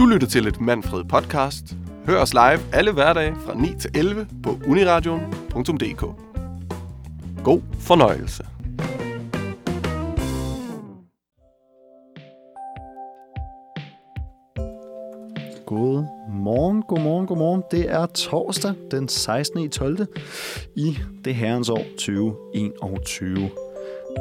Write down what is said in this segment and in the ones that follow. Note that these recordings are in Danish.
Du lytter til et Manfred podcast. Hør os live alle hverdage fra 9 til 11 på uniradion.dk. God fornøjelse. God morgen, god morgen, god morgen. Det er torsdag den 16. i 12. i det herrens år 2021.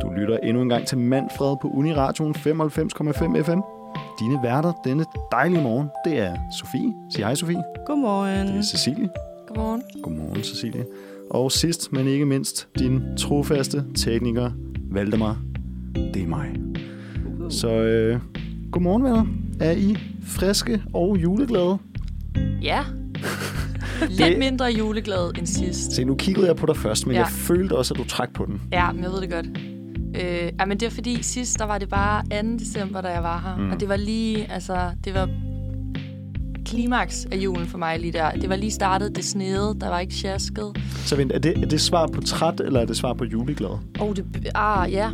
Du lytter endnu en gang til Manfred på Uniradioen 95,5 FM. Dine værter denne dejlige morgen, det er Sofie. Sig hej, Sofie. Godmorgen. Det er Cecilie. Godmorgen. Godmorgen, Cecilie. Og sidst, men ikke mindst, din trofaste tekniker, Valdemar. Det er mig. Så øh, godmorgen, venner. Er I friske og juleglade? Ja. Lidt mindre juleglad end sidst. Se, nu kiggede jeg på dig først, men ja. Ja. jeg følte også, at du trak på den. Ja, men jeg ved det godt. Øh, ja, men det er fordi, sidst der var det bare 2. december, da jeg var her. Mm. Og det var lige, altså, det var klimaks af julen for mig lige der. Det var lige startet, det snede, der var ikke sjasket. Så vent, er det, er det svar på træt, eller er det svar på juleglad? Åh, oh, det, ah, ja.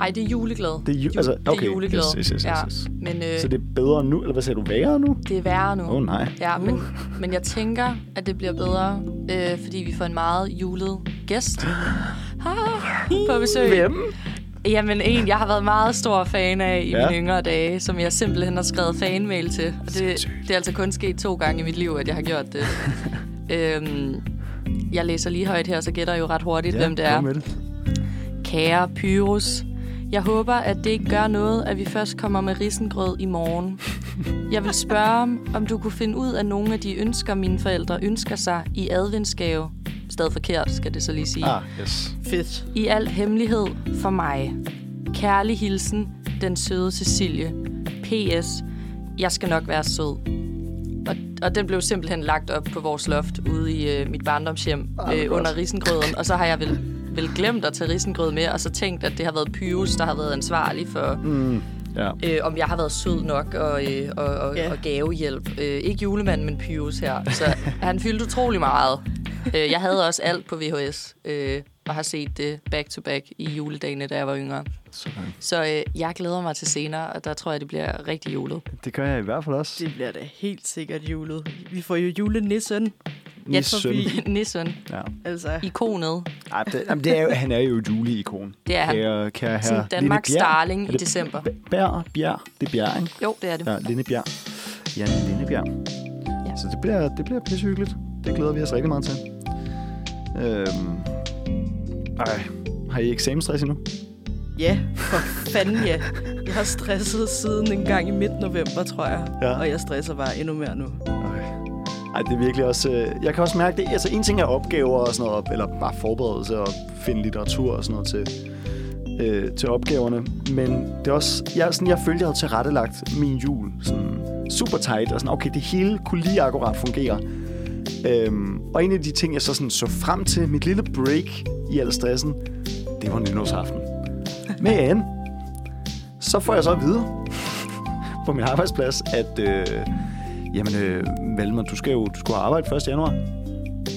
Ej, det er juleglad. Det er, ju- Ju- altså, det er okay. juleglad. Yes, yes, yes, Ja. yes. Men øh, Så det er bedre nu, eller hvad sagde du, værre nu? det er værre nu. Åh oh, nej. Ja, men, men jeg tænker, at det bliver bedre, øh, fordi vi får en meget julet gæst på besøg. Hvem? Jamen en, jeg har været meget stor fan af i Ja. ja. mine yngre dage, som jeg simpelthen har skrevet fanmail til. Og det, det er altså kun sket to gange i mit liv, at jeg har gjort det. øhm, jeg læser lige højt her, så gætter jeg jo ret hurtigt, hvem det er. det. Kære Pyrus, jeg håber, at det ikke gør noget, at vi først kommer med risengrød i morgen. Jeg vil spørge, om- om du kunne finde ud af nogle af de ønsker, mine forældre ønsker sig i adventsgave. Stadig forkert, skal det så lige sige. Ah, yes. Fedt. I al hemmelighed for mig. Kærlig hilsen, den søde Cecilie. P.S. Jeg skal nok være sød. Og, og den blev simpelthen lagt op på vores loft ude i øh, mit barndomshjem Ah, øh, under risengrøden. Og så har jeg vel, vel glemt at tage risengrød med, og så tænkt, at det har været Pyrus, der har været ansvarlig for, Mm, ja. øh, om jeg har været sød nok og, øh, og, og, Ja. og gavehjælp. Øh, ikke julemanden, men Pyrus her. Så han fyldte utrolig meget. Øh, jeg havde også alt på VHS, øh, og har set det back-to-back i juledagene, da jeg var yngre. Sådan. Så øh, jeg glæder mig til senere, og der tror jeg, det bliver rigtig julet. Det gør jeg i hvert fald også. Det bliver da helt sikkert julet. Vi får jo julenissen. Får søn. vi- Nissen, Ja. Altså, ikonet, Ej, det, jamen, det er jo, han er jo et juleikon. det er han. Kære, kære herre. Sådan Danmarks darling Er i december. B- Bjerg, Bjerg. Det er Bjerg, ikke? Jo, det er det. Ja, Lindebjerg. Jan Lindebjerg. Ja. Så det bliver, det bliver pissehyggeligt. Det glæder vi os rigtig meget til. Øhm. Ej, har I eksamensstress endnu? ja, for fanden ja. Jeg har stresset siden en gang i midt november, tror jeg. Ja. Og jeg stresser bare endnu mere nu. Ej. Det er virkelig også... Øh, jeg kan også mærke det. Altså, en ting er opgaver og sådan noget, eller bare forberedelse og finde litteratur og sådan noget til, øh, til opgaverne. Men det er også... Jeg, sådan, jeg følte, jeg havde tilrettelagt min jul sådan super tight. Og sådan, okay, det hele kunne lige akkurat fungere. Øhm, og en af de ting, jeg så sådan så frem til, mit lille break i al stressen, det var nytårsaften. Men så får jeg så at vide på min arbejdsplads, at øh, jamen, øh, Valmar, du skal jo du skal arbejde 1. januar.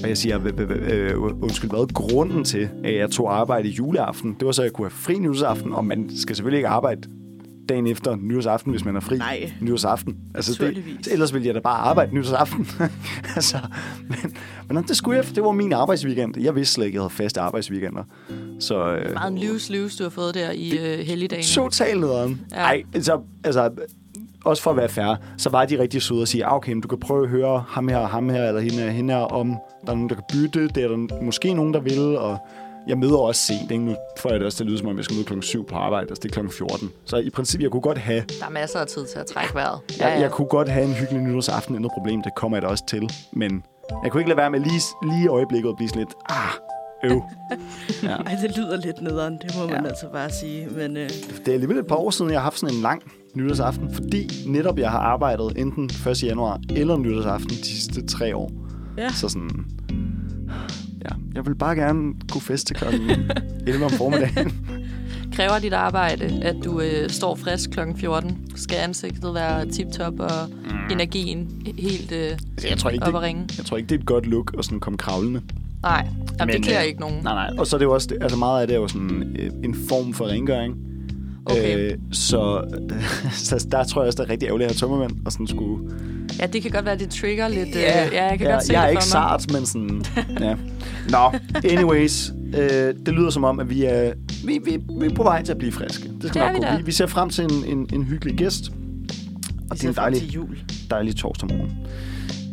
Og jeg siger, "Hva- hva- hva- øh, undskyld, hvad grunden til, at jeg tog arbejde i juleaften? Det var så, at jeg kunne have fri nytårsaften, og man skal selvfølgelig ikke arbejde dagen efter nytårsaften, hvis man er fri Nej. nytårsaften. Altså, det, ellers ville jeg da bare arbejde nytårsaften. altså, men, men det skulle jeg, for det var min arbejdsweekend. Jeg vidste slet ikke, at jeg havde faste arbejdsweekender. Så, øh, Meget en livs livs, du har fået der i øh, helligdagen. Totalt nederen. Ja. Ej, altså, altså, også for at være fair, så var de rigtig søde og sige, ah, okay, du kan prøve at høre ham her, ham her, eller hende her, hende her, om der er nogen, der kan bytte, det er der måske nogen, der vil, og jeg møder også sent, ikke? Nu får jeg det også til at lyde, som om jeg skal møde klokken 7 på arbejde, altså det er klokken 14. Så i princippet, jeg kunne godt have, Der er masser af tid til at trække vejret. jeg, jeg kunne godt have en hyggelig nytårsaften, intet problem, det kommer jeg da også til, men jeg kunne ikke lade være med lige, lige i øjeblikket at blive sådan lidt, ah, øv. Ja. Ej, det lyder lidt nederen, det må man Ja. altså bare sige. Men øh, Det er alligevel et par år siden, jeg har haft sådan en lang nytårsaften, fordi netop jeg har arbejdet enten 1. januar eller nytårsaften de sidste tre år. ja, Så sådan, ja, jeg vil bare gerne kunne feste kl. 11 om formiddagen. Kræver dit arbejde, at du øh, står frisk kl. 14? Skal ansigtet være tip-top og mm. energien helt øh, Altså, jeg tror ikke, op at ringe? jeg tror ikke, det er et godt look at sådan komme kravlende. Nej, Jamen, Men, det klæder øh, ikke nogen. Nej, nej. Og så er det jo også, det, altså meget af det er jo sådan øh, en form for rengøring. Okay. Øh, så, så der tror jeg også, det er rigtig ærgerligt at have tømmermænd og sådan skulle... Ja, det kan godt være, det trigger lidt. øh, ja, jeg kan ja, godt se jeg er det ikke for mig. sart, men sådan... ja. Nå, anyways. Øh, det lyder som om, at vi er, vi, vi, vi er på vej til at blive friske. Det skal Det er nok vi gå. Vi, vi ser frem til en, en, en hyggelig gæst. Og det er en dejlig, dejlig torsdag morgen.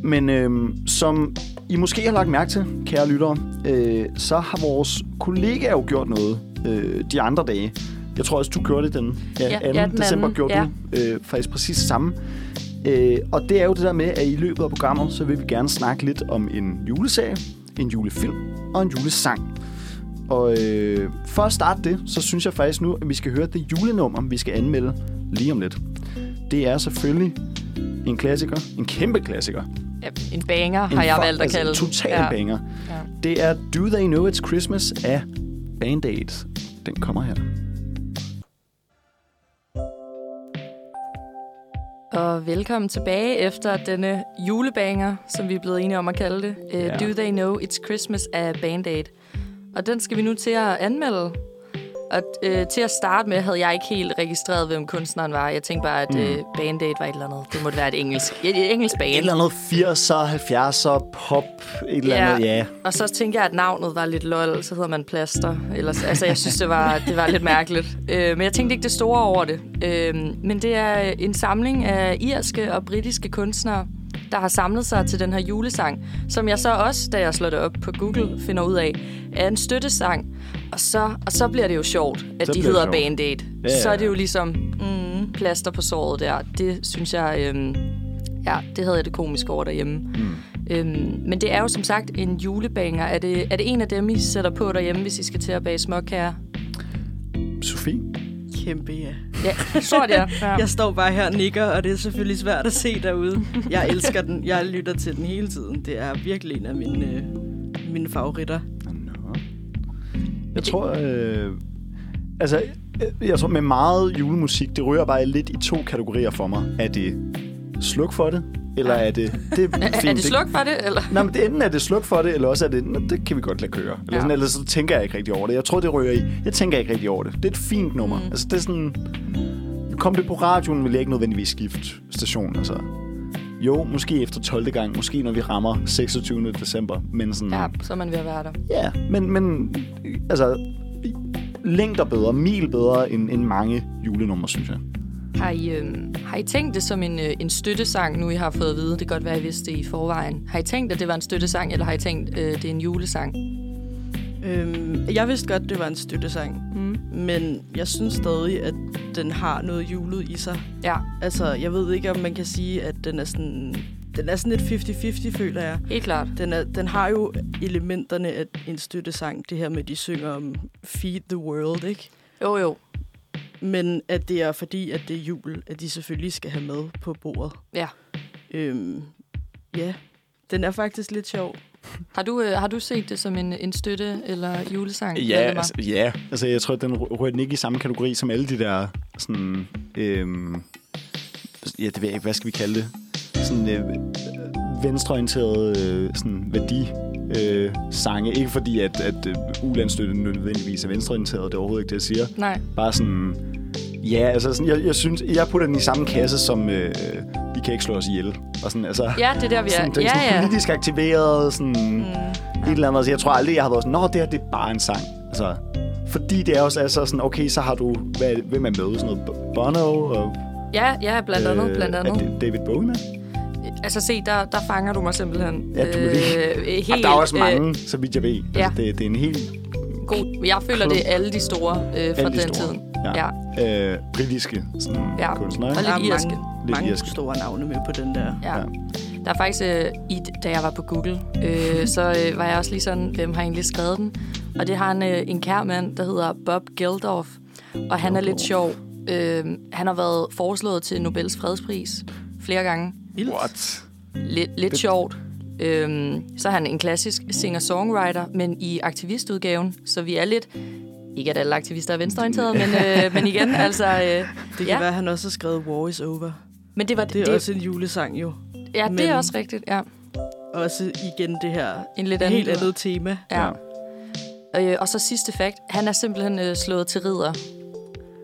Men øhm, som I måske har lagt mærke til, kære lyttere, øh, så har vores kollegaer jo gjort noget øh, de andre dage. Jeg tror også, du gjorde det den, ja, Ja, 2. ja, den december, anden, gjorde ja. du øh, faktisk præcis det samme. Øh, og det er jo det der med, at i løbet af programmet, så vil vi gerne snakke lidt om en juleserie, en julefilm og en julesang. Og øh, for at starte det, så synes jeg faktisk nu, at vi skal høre det julenummer, vi skal anmelde lige om lidt. Det er selvfølgelig en klassiker, en kæmpe klassiker. Ja, en banger En har jeg valgt at altså, kalde den. Total ja. banger. Ja. Det er Do They Know It's Christmas af Band Aid. Den kommer her. Og velkommen tilbage efter denne julebanger, som vi er blevet enige om at kalde det. Uh, Ja. Do They Know It's Christmas af Band Aid. Og den skal vi nu til at anmelde. Og øh, til at starte med havde jeg ikke helt registreret, hvem kunstneren var. Jeg tænkte bare, at øh, Band Aid var et eller andet. Det måtte være et engelsk, et, et engelsk band. Et eller andet 80'er, 70'er, pop, et eller andet, ja. Og så tænkte jeg, at navnet var lidt lol, så hedder man Plaster. Ellers, altså, jeg synes, det var, det var lidt mærkeligt. Øh, men jeg tænkte ikke det store over det. Øh, men det er en samling af irske og britiske kunstnere, der har samlet sig til den her julesang, som jeg så også, da jeg slår det op på Google, finder ud af, er en støttesang. Og så, og så bliver det jo sjovt, at Så de hedder sjovt. Band Aid. Ja, Så er det jo ligesom mm, plaster på såret der. Det synes jeg... Øh, ja, det havde jeg det komisk over derhjemme. Mm. Øhm, men det er jo som sagt en julebanger. Er det, er det en af dem, I sætter på derhjemme, hvis I skal til at bage småkager? Sofie? Kæmpe ja. Ja, stort ja. ja. Jeg står bare her og nikker, og det er selvfølgelig svært at se derude. Jeg elsker den. Jeg lytter til den hele tiden. Det er virkelig en af mine, øh, mine favoritter. Jeg tror, øh, altså, øh, jeg tror med meget julemusik, det ryger bare lidt i to kategorier for mig. Er det sluk for det, eller er det... det er, Er, er det sluk for det, eller? Nej, men det, enten er det sluk for det, eller også er det, "Nå, det kan vi godt lade køre. Eller, Ja. sådan, eller så tænker jeg ikke rigtig over det. Jeg tror, det ryger i. Jeg tænker ikke rigtig over det. Det er et fint nummer. Mm. Altså, det er sådan... Kom det på radioen, vil jeg ikke nødvendigvis skifte station. Altså, jo, måske efter 12. gang. Måske når vi rammer 26. december. Men sådan... Ja, så er man ved at være der. Ja, men, men altså, længder bedre, mil bedre end, end mange julenummer, synes jeg. Har I, øhm, har I tænkt det som en, øh, en støttesang, nu I har fået at vide? Det kan godt være, I vidste det i forvejen. Har I tænkt, at det var en støttesang, eller har I tænkt, øh, det er en julesang? Øhm, jeg vidste godt, det var en støttesang. Mm. Men jeg synes stadig, at den har noget julet i sig. Ja, Altså, jeg ved ikke, om man kan sige, at den er sådan... Den er sådan lidt 50-50, føler jeg. helt klart. Den, er, den har jo elementerne af en støttesang. Det her med, at de synger om Feed the World, ikke? Jo, jo. Men at det er fordi, at det er jul, at de selvfølgelig skal have med på bordet. Ja. Øhm, ja, den er faktisk lidt sjov. Har du, øh, har du set det som en, en støtte- eller julesang? Ja, Valdemar? altså, ja. Altså, jeg tror, at den rører den ikke i samme kategori som alle de der sådan... Øhm, ja, det ved jeg ikke, hvad skal vi kalde det? Sådan øh, venstreorienterede øh, sådan værdi øh, sange. Ikke fordi, at, at øh, ulandsstøtte nødvendigvis er venstreorienteret, det er overhovedet ikke det, jeg siger. Nej. Bare sådan... Ja, altså sådan, jeg, jeg synes, jeg putter den i samme kasse som øh, Vi kan ikke slå os ihjel. Og sådan, altså, Ja, det er der, vi er. sådan, den Ja, sådan ja. politisk aktiveret, sådan mm. et eller andet. Altså, jeg tror aldrig, jeg har været sådan, nå, det her, det er bare en sang. Altså, fordi det er også altså sådan, okay, så har du, hvad, hvem er med? Sådan noget Bo- Bono og... Ja, ja, blandt andet. blandt Er andet. det David Bowie med? Altså se, der, der fanger du mig simpelthen. Ja, du øh, helt, og der er også mange, så vidt jeg ved. ja. Altså, det, det er en helt Øh, god. Jeg føler, det er alle de store øh, fra alle den de store. tiden. Ja. Ja. Øh, britiske sådan, Ja. kunstnere. Og lidt irske. mange, Lidt mange irske. store navne med på den der. Ja. Ja. Der er faktisk, øh, i, da jeg var på Google, øh, så øh, var jeg også lige sådan, hvem har egentlig skrevet den? Og det har en, øh, en kær mand, der hedder Bob Geldof. Og han er lidt sjov. Øh, han har været foreslået til Nobels fredspris flere gange. What? Lidt, lidt sjovt. Øhm, så er han en klassisk singer-songwriter, men i aktivistudgaven, så vi er lidt... Ikke at alle aktivister er venstreorienterede, men, øh, men igen, altså... Øh, Det kan Ja. være, at han også har skrevet War is Over. men det var Det er det, også en julesang jo. Ja, det men- er også rigtigt, ja. Også igen det her En lidt helt andet tema. Ja. Øh, og så sidste fakt. Han er simpelthen øh, slået til ridder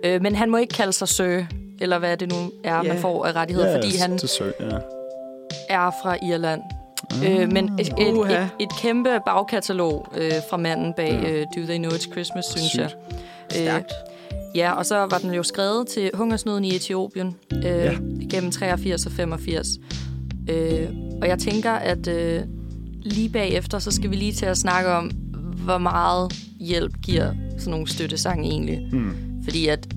Øh, men han må ikke kalde sig Sir, eller hvad det nu er, Ja. man får af rettigheder, Ja, fordi han til sø, ja. er fra Irland. Øh, men et, et, et, et kæmpe bagkatalog øh, fra manden bag Ja. øh, Do They Know It's Christmas, synes Sygt. jeg. Stærkt. Ja, og så var den jo skrevet til hungersnøden i Etiopien øh, ja. gennem 83 og 85. Øh, og jeg tænker, at øh, lige bagefter, så skal vi lige til at snakke om, hvor meget hjælp giver sådan nogle støttesange egentlig. Mm. Fordi at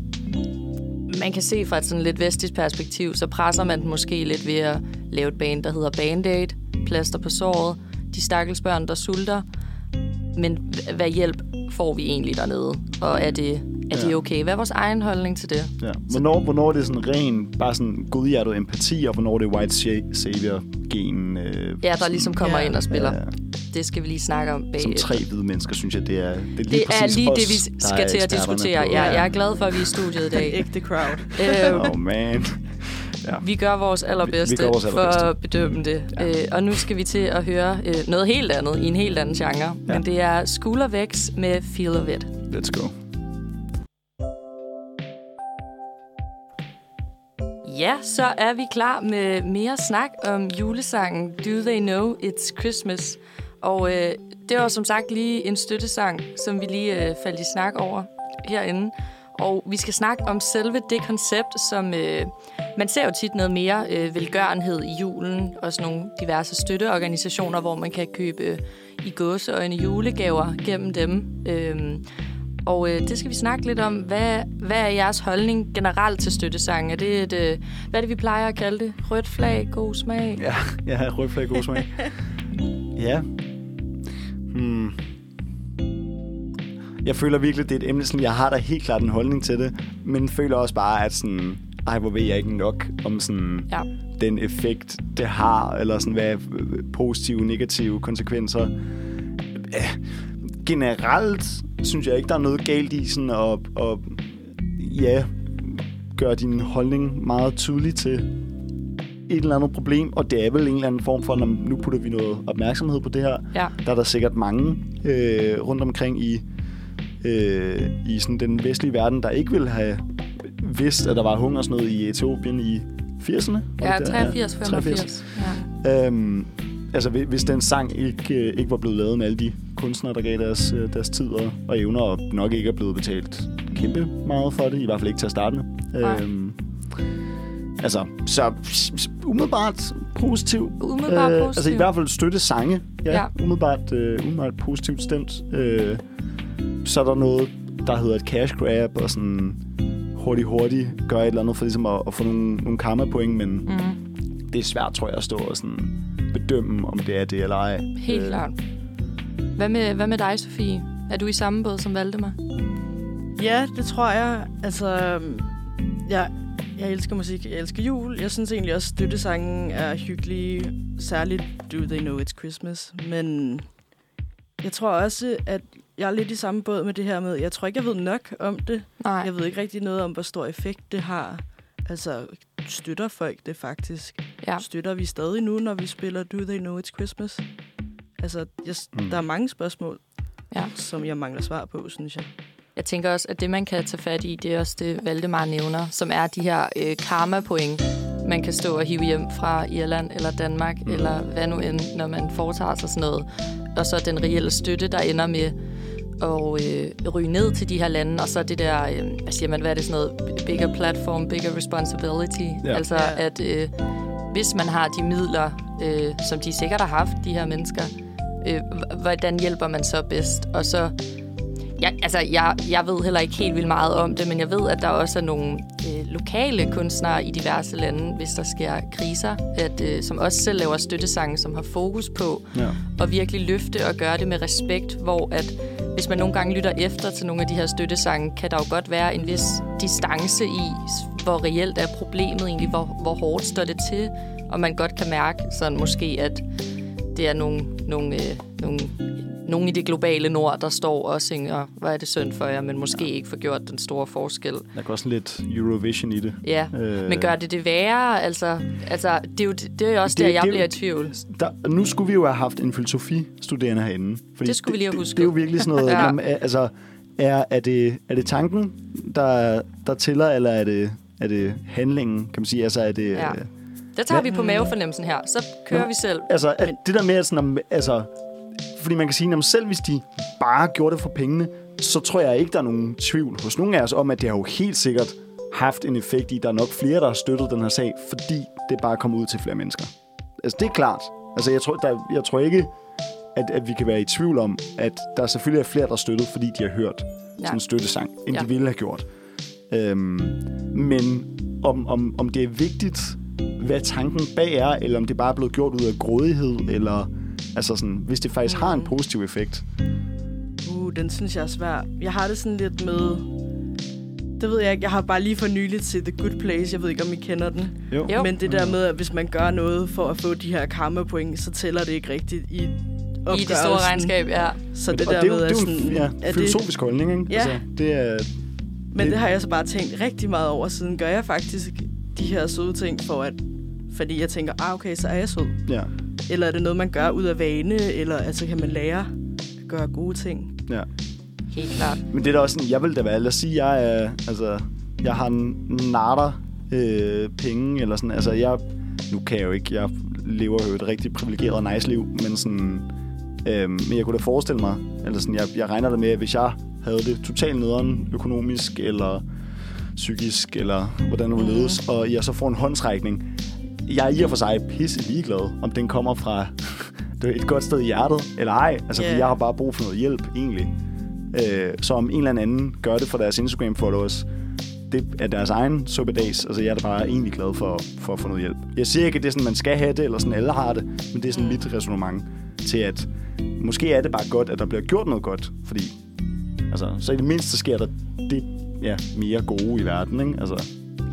man kan se fra et sådan lidt vestisk perspektiv, så presser man den måske lidt ved at lave et band, der hedder Band-Aid, plaster på såret, de stakkels børn, der sulter. Men hvad hjælp får vi egentlig dernede? Og er det, er det Ja. okay? Hvad er vores egen holdning til det? Ja. Hvornår, hvornår er det sådan ren, bare sådan godhjertet empati, og hvornår er det white sa- savior-gen? Øh, Ja, der ligesom kommer Ja. ind og spiller. Ja, Det skal vi lige snakke om som bagefter. tre hvide mennesker, synes jeg, det er, det er lige Det er lige os, det, vi skal til at diskutere. på- Jeg, jeg er glad for, at vi er i studiet i dag. Ægte crowd. øh, Oh man. Vi gør vores allerbedste, Vi- vi gør vores allerbedste. for at bedømme det. Ja. Ja. Øh, og nu skal vi til at høre øh, noget helt andet i en helt anden genre. Ja. Ja. Men det er School of X med Feel of It. Let's go. Ja, så er vi klar med mere snak om julesangen Do They Know It's Christmas. Og øh, det var som sagt lige en støttesang, som vi lige øh, faldt i snak over herinde. Og vi skal snakke om selve det koncept, som øh, man ser jo tit noget mere øh, velgørenhed i julen, og sådan nogle diverse støtteorganisationer, hvor man kan købe øh, i gåseøjne julegaver gennem dem. Øh, og øh, det skal vi snakke lidt om. Hvad, hvad er jeres holdning generelt til støttesange? Er det et, øh, hvad er det, vi plejer at kalde det? Rødt flag, god smag? Ja, ja rød flag, god smag. ja. Hmm. Jeg føler virkelig, det er et emne, sådan, jeg har da helt klart en holdning til det, men føler også bare, at sådan, ej, hvor ved jeg ikke nok om sådan, Ja. den effekt, det har, eller sådan, hvad positive, negative konsekvenser. Eh, Generelt synes jeg ikke, der er noget galt i sådan at, at ja, gøre din holdning meget tydelig til et eller andet problem, og det er vel en eller anden form for, når nu putter vi noget opmærksomhed på det her. Ja. Der er der sikkert mange øh, rundt omkring i, øh, i sådan den vestlige verden, der ikke ville have vidst, at der var hungersnød i Etiopien i 80'erne. var Ja, det der? 83, 85. Ja. Øhm, altså, hvis- hvis den sang ikke, øh, ikke var blevet lavet med alle de kunstnere, der gav deres, øh, deres tid og, og evner, og nok ikke er blevet betalt kæmpe meget for det, i hvert fald ikke til at starte med. Nej. Øhm, altså, så umiddelbart positiv. Umiddelbart Øh, positiv. altså i hvert fald støtte sange. Ja, Ja. Umiddelbart, øh, umiddelbart positivt stemt. Øh, så er der noget, der hedder et cash grab, og sådan hurtigt, hurtigt gøre et eller andet for ligesom at, at få nogle, nogle karma-point, men Mm, det er svært, tror jeg, at stå og sådan bedømme, om det er det eller ej. helt Øh, klart. Hvad med, hvad med dig, Sofie? Er du i samme båd som Valdemar? Ja, det tror jeg. Altså, jeg, jeg elsker musik. Jeg elsker jul. Jeg synes egentlig også, at støttesangen er hyggelig. Særligt Do They Know It's Christmas. Men jeg tror også, at jeg er lidt i samme båd med det her med, jeg tror ikke, jeg ved nok om det. Nej. Jeg ved ikke rigtig noget om, hvor stor effekt det har. Altså, støtter folk det faktisk? Ja. Støtter vi stadig nu, når vi spiller Do They Know It's Christmas? Altså, jeg, Mm. der er mange spørgsmål, Ja. som jeg mangler svar på, synes jeg. Jeg tænker også, at det, man kan tage fat i, det er også det, Valdemar nævner, som er de her øh, karma-point, man kan stå og hive hjem fra Irland eller Danmark, mm. eller hvad nu end, når man foretager sig sådan noget. Og så den reelle støtte, der ender med at øh, ryge ned til de her lande, og så det der, øh, hvad siger man, hvad er det sådan noget, bigger platform, bigger responsibility. Ja. Altså, at øh, hvis man har de midler, øh, som de sikkert har haft, de her mennesker, øh, hvordan hjælper man så bedst? Og så jeg, altså, jeg, jeg ved heller ikke helt vildt meget om det, men jeg ved, at der også er nogle øh, lokale kunstnere i diverse lande, hvis der sker kriser, at, øh, som også selv laver støttesange, som har fokus på Ja. at virkelig løfte og gøre det med respekt, hvor at hvis man nogle gange lytter efter til nogle af de her støttesange, kan der jo godt være en vis distance i, hvor reelt er problemet egentlig, hvor, hvor hårdt står det til, og man godt kan mærke sådan måske, at det er nogle, nogle, øh, nogle, nogle i det globale nord, der står og synger, hvor er det synd for jer, men måske ja. ikke får gjort den store forskel. Der går sådan lidt Eurovision i det. Ja, Øh, men gør det det værre? Altså, altså det, er jo, det er jo også Det- der, jeg det er bliver i tvivl. Der, nu skulle vi jo have haft en filosofi-studerende herinde. Fordi Det skulle vi lige have det, husket. det er jo virkelig sådan noget... Ja. ja. altså, er, er, det, er det tanken, der, der tæller, eller er det, er det handlingen, kan man sige? Altså, er det, Ja. Der tager Ja. vi på mavefornemmelsen her. Så kører Nå. vi selv. Altså, at det der med, at sådan, altså, fordi man kan sige, at selv hvis de bare gjorde det for pengene, så tror jeg ikke, der er nogen tvivl hos nogen af os om, at det har jo helt sikkert haft en effekt i, at der er nok flere, der har støttet den her sag, fordi det bare kommer ud til flere mennesker. Altså, det er klart. Altså, jeg tror, der, jeg tror ikke, at, at vi kan være i tvivl om, at der selvfølgelig er flere, der har støttet, fordi de har hørt Ja. sådan en støttesang, end Ja. de ville have gjort. Øhm, men om, om, om det er vigtigt, hvad tanken bag er, eller om det bare er blevet gjort ud af grådighed, eller altså sådan, hvis det faktisk har en Mm. positiv effekt. Uh, den synes jeg er svær. Jeg har det sådan lidt med... Det ved jeg ikke. Jeg har bare lige for nyligt set The Good Place. Jeg ved ikke, om I kender den. Jo. Jo. Men det der med, at hvis man gør noget for at få de her karma-point, så tæller det ikke rigtigt i I det store regnskab, ja. Så det og der det med, det at er jo en sådan... ja, er det, filosofisk holdning, ikke? Ja. Altså, det er, men det- det har jeg så bare tænkt rigtig meget over siden. Gør jeg faktisk de her søde ting for at... Fordi jeg tænker, ah okay, så er jeg sød. ja, Eller er det noget, man gør ud af vane? Eller altså, kan man lære at gøre gode ting? ja. Helt klart. Men det er da også sådan, jeg vil da være, lad os sige, jeg er, altså, jeg har en natter øh, penge, eller sådan, altså, jeg, nu kan jeg jo ikke, jeg lever jo et rigtig privilegeret og nice liv, men sådan, øh, men jeg kunne da forestille mig, eller sådan, jeg, jeg regner det med, at hvis jeg havde det totalt nederen økonomisk, eller psykisk, eller hvordan nu ledes, og jeg så får en håndsrækning, jeg er i og for sig pisse ligeglad, om den kommer fra det er et godt sted i hjertet, eller ej. Altså, yeah. Jeg har bare brug for noget hjælp, egentlig. Øh, så om en eller anden gør det for deres Instagram-followers, det er deres egen suppedags. Altså, jeg er da bare egentlig glad for, for at få noget hjælp. Jeg siger ikke, at det er sådan, man skal have det, eller sådan alle har det, men det er sådan Mm. mit resonemang til, at måske er det bare godt, at der bliver gjort noget godt, fordi altså, så i det mindste sker der det ja, mere gode i verden, ikke? Altså,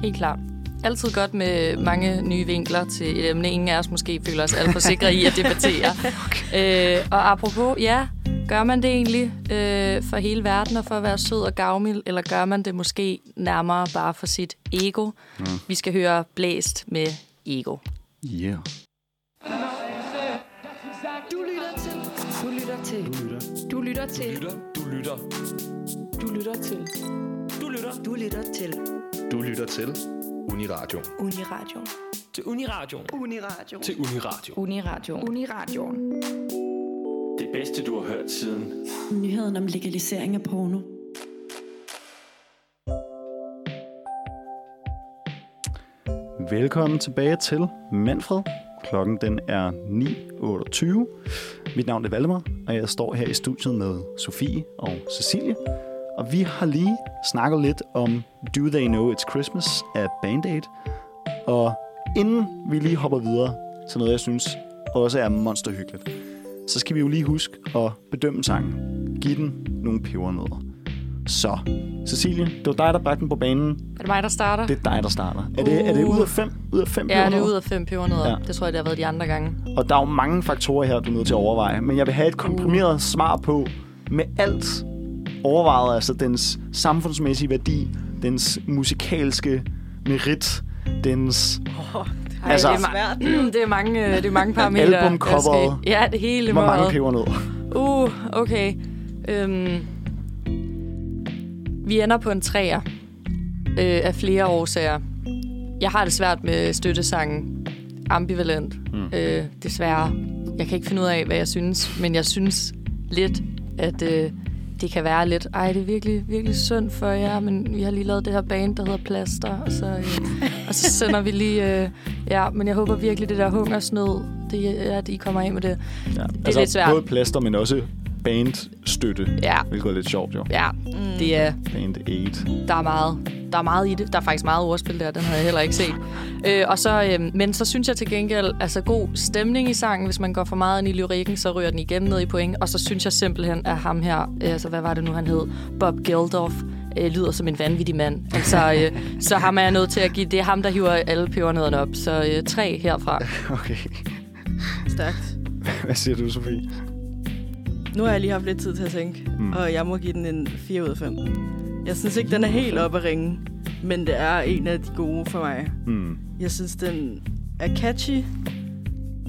Helt klart. Altid godt med mange nye vinkler til et emne. Ingen af os måske føler os alt for sikre i at debattere. øh, og apropos, ja, gør man det egentlig øh, for hele verden og for at være sød og gavmild, eller gør man det måske nærmere bare for sit ego? Mm. Vi skal høre Blæst med ego. yeah. Du lytter til. Du lytter til. Du lytter til. Du lytter. Du lytter til. Du lytter. Du lytter til. Du lytter til Uniradio. Uniradio. Til Uniradio. Uniradio. Til Uniradio. Uniradio. Uniradio. Det bedste, du har hørt siden. Nyheden om legalisering af porno. Velkommen tilbage til Manfred. Klokken den er 9.28. Mit navn er Valdemar, og jeg står her i studiet med Sofie og Cecilie. Og vi har lige snakket lidt om Do They Know It's Christmas af Band Aid. Og inden vi lige hopper videre til noget, jeg synes også er monsterhyggeligt, så skal vi jo lige huske at bedømme sangen. Giv den nogle pebernødder. Så, Cecilie, det var dig, der bragte den på banen. Er det mig, der starter? Det er dig, der starter. Er det, er det ud af fem? Ud af fem ja, det er ud af fem pebernødder. Ja. Det tror jeg, det har været de andre gange. Og der er jo mange faktorer her, du er nødt til at overveje. Men jeg vil have et komprimeret svar på, med alt overvejet, altså dens samfundsmæssige værdi, dens musikalske merit, dens... Ej, Altså- det, er ma- det er mange, øh, det er mange parametre. Albumcoveret. Ja, det hele Hvor mange meget. pebernødder? Uh, okay. Øhm, vi ender på en træer øh, af flere årsager. Jeg har det svært med støttesangen. Ambivalent. Mm. Øh, desværre. Jeg kan ikke finde ud af, hvad jeg synes, men jeg synes lidt, at øh, det kan være lidt, ej, det er virkelig, virkelig synd for jer, men vi har lige lavet det her band, der hedder Plaster, og så, øh, og så sender vi lige, øh, ja, men jeg håber virkelig, det der hungersnød, det er, at I kommer af med det. Ja, er lidt svært. Både plaster, men også bandstøtte, Ja, hvilket er lidt sjovt jo. ja, Mm. det er, Band 8. der er meget, der er meget i det. Der er faktisk meget ordspil der, den havde jeg heller ikke set. Øh, og så, øh, men så synes jeg til gengæld, altså god stemning i sangen. Hvis man går for meget ind i lyrikken, så ryger den igen ned i point. Og så synes jeg simpelthen, at ham her, øh, altså hvad var det nu, han hed? Bob Geldof, øh, lyder som en vanvittig mand. Altså, øh, så ham er jeg nødt til at give, det er ham, der hiver alle pebernødderne op. Så øh, tre herfra. Okay. Stærkt. Hvad siger du, Sofie? Nu har jeg lige haft lidt tid til at tænke, Mm. mm. og jeg må give den en 4 ud af 5. Jeg synes ikke, den er helt oppe at ringe, men det er en af de gode for mig. Hmm. Jeg synes, den er catchy.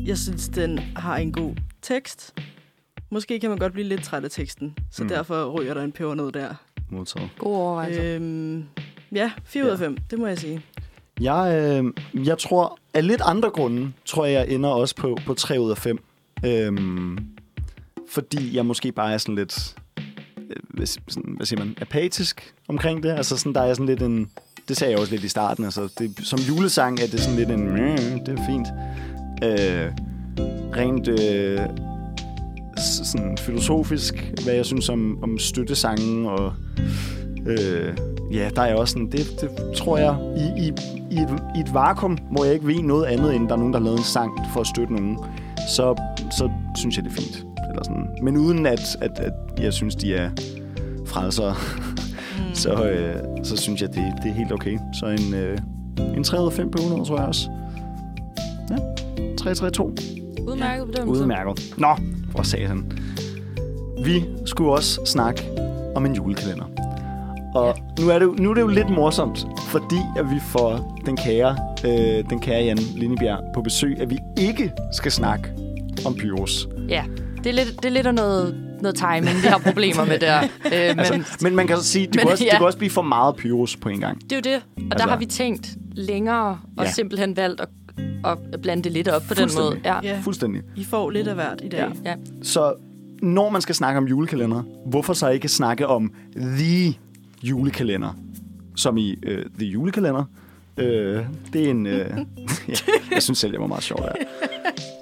Jeg synes, den har en god tekst. Måske kan man godt blive lidt træt af teksten, så Mm. mm. derfor ryger der en pebernød der. Modtaget. God overvejelse. Øh. Øhm, ja, 4 ud af Ja. 5, det må jeg sige. Jeg, øh, jeg tror, af lidt andre grunde, tror jeg, jeg ender også på, på 3 ud af 5. Øhm, fordi jeg måske bare er sådan lidt, øh, sådan, hvad siger man, apatisk omkring det. Altså sådan, der er sådan lidt en, det sagde jeg også lidt i starten, altså det, som julesang er det sådan lidt en, mm, det er fint. Øh, rent øh, sådan filosofisk, hvad jeg synes om, om støttesangen og øh, ja, der er også sådan, det, det tror jeg, i, i, i, et, i et vakuum, hvor jeg ikke ved noget andet, end der er nogen, der har lavet en sang for at støtte nogen, så, så synes jeg, det er fint. Eller sådan. Men uden at, at, at jeg synes, de er frelsere, Mm. så, øh, så synes jeg, det, det er helt okay. Så en, øh, en 3 ud af 5 på 100, tror jeg også. Ja, 3-3-2. Udmærket bedømmelse. Udmærket. Nå, for satan. Vi skulle også snakke om en julekalender. Og ja. nu, er det, jo- nu er det jo lidt morsomt, fordi at vi får den kære, øh, den kære Jan Lindebjerg på besøg, at vi ikke skal snakke om Pyrus. Ja, det er lidt, det er lidt af noget, noget timing, vi har problemer med der. Øh, men Altså, men man kan så sige, det, men kunne også, ja. det kunne også blive for meget Pyrus på en gang. det er jo det. Og altså, Altså- der har vi tænkt længere og Ja. simpelthen valgt at, at blande det lidt op på den måde. Fuldstændig. Ja. Ja, Fuldstændig. I får lidt af hvert i dag. Ja. Ja. Så når man skal snakke om julekalender, hvorfor så ikke snakke om The Julekalender? Som i øh, The Julekalender. Øh, det er en... Øh, ja, jeg synes selv, det var meget sjovt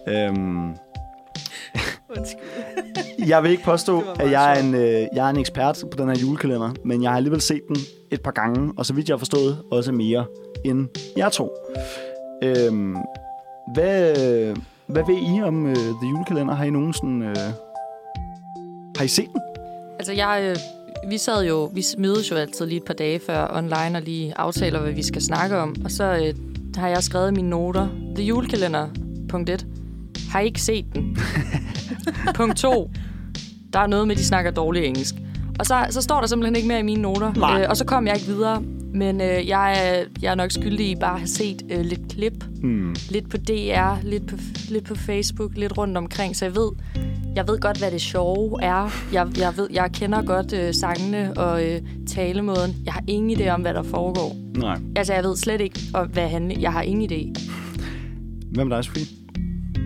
der. øhm, Undskyld. jeg vil ikke påstå, at jeg er, en, øh, jeg er en ekspert på den her julekalender, men jeg har alligevel set den et par gange, og så vidt jeg har forstået, også mere end jeg to. Øhm, hvad, hvad ved I om øh, The Julekalender? Har I nogen sådan... Øh, har I set den? Altså, jeg, øh, vi sad jo, vi mødes jo altid lige et par dage før online og lige aftaler, hvad vi skal snakke om. Og så øh, har jeg skrevet mine noter, The Julekalender, punkt 1. Har ikke set den? punkt 2. Der er noget med, at de snakker dårlig engelsk. Og så, så står der simpelthen ikke mere i mine noter. Nej. Øh, og så kom jeg ikke videre. Men øh, jeg, er, jeg er nok skyldig i bare at have set øh, lidt klip. Hmm. Lidt på DR, lidt på, lidt på Facebook, lidt rundt omkring. Så jeg ved, jeg ved godt, hvad det sjove er. Jeg, jeg, ved, jeg kender godt øh, sangene og øh, talemåden. Jeg har ingen idé om, hvad der foregår. Nej. Altså, jeg ved slet ikke, om, hvad han... Jeg har ingen idé. Hvem er dig, Sofie?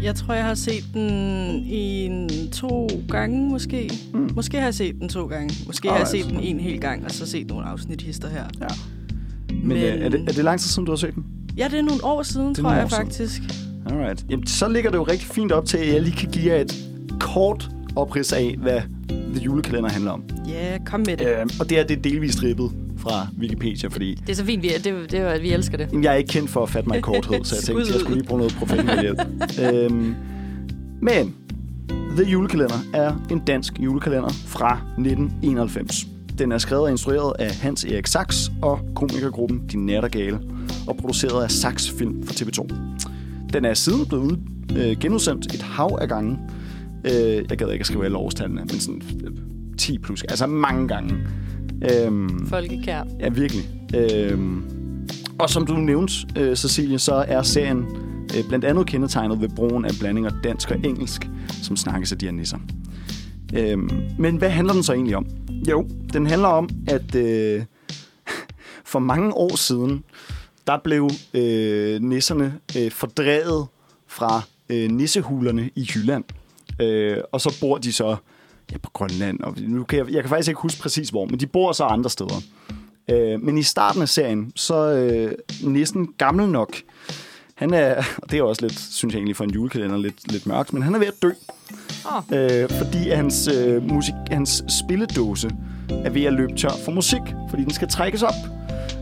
Jeg tror, jeg har set den i en, to gange, måske. Mm. Måske har jeg set den to gange. Måske har jeg set den en hel gang, og så set nogle afsnit hister her. Ja. Men, Men øh, er, det, er det lang tid siden, du har set den? Ja, det er nogle år siden, tror jeg siden. faktisk. Alright. Jamen, så ligger det jo rigtig fint op til, at jeg lige kan give jer et kort oprids af, hvad The Julekalender handler om. Ja, kom med det. Øhm, og det er det delvist ribbet fra Wikipedia, fordi Det er så fint, vi, det, det, er vi elsker det. jeg er ikke kendt for at fatte mig i korthed, så jeg tænkte, jeg skulle lige bruge noget professionel hjælp. øhm, men The Julekalender er en dansk julekalender fra 1991. Den er skrevet og instrueret af Hans Erik Sachs og komikergruppen De Nattergale og produceret af Sachs Film for TV2. Den er siden blevet ud, øh, genudsendt et hav af gange. Øh, jeg gad ikke at skrive alle årstallene, men sådan øh, 10 plus, altså mange gange. Øhm, Folkekær. Ja, virkelig. Øhm, og som du nævnte, øh, Cecilie, så er serien øh, blandt andet kendetegnet ved brugen af blandinger dansk og engelsk, som snakkes af de her nisser. Øhm, men hvad handler den så egentlig om? Jo, den handler om, at øh, for mange år siden, der blev øh, nisserne øh, fordrevet fra øh, nissehulerne i Jylland. Øh, og så bor de så ja, på Grønland. Og nu kan jeg, jeg kan faktisk ikke huske præcis hvor, men de bor så andre steder. Øh, men i starten af serien, så øh, nissen gammel nok. Han er, og det er også lidt, synes jeg egentlig for en julekalender, lidt, lidt mørkt, men han er ved at dø. Åh. Øh, fordi hans, øh, musik, hans spilledåse er ved at løbe tør for musik, fordi den skal trækkes op.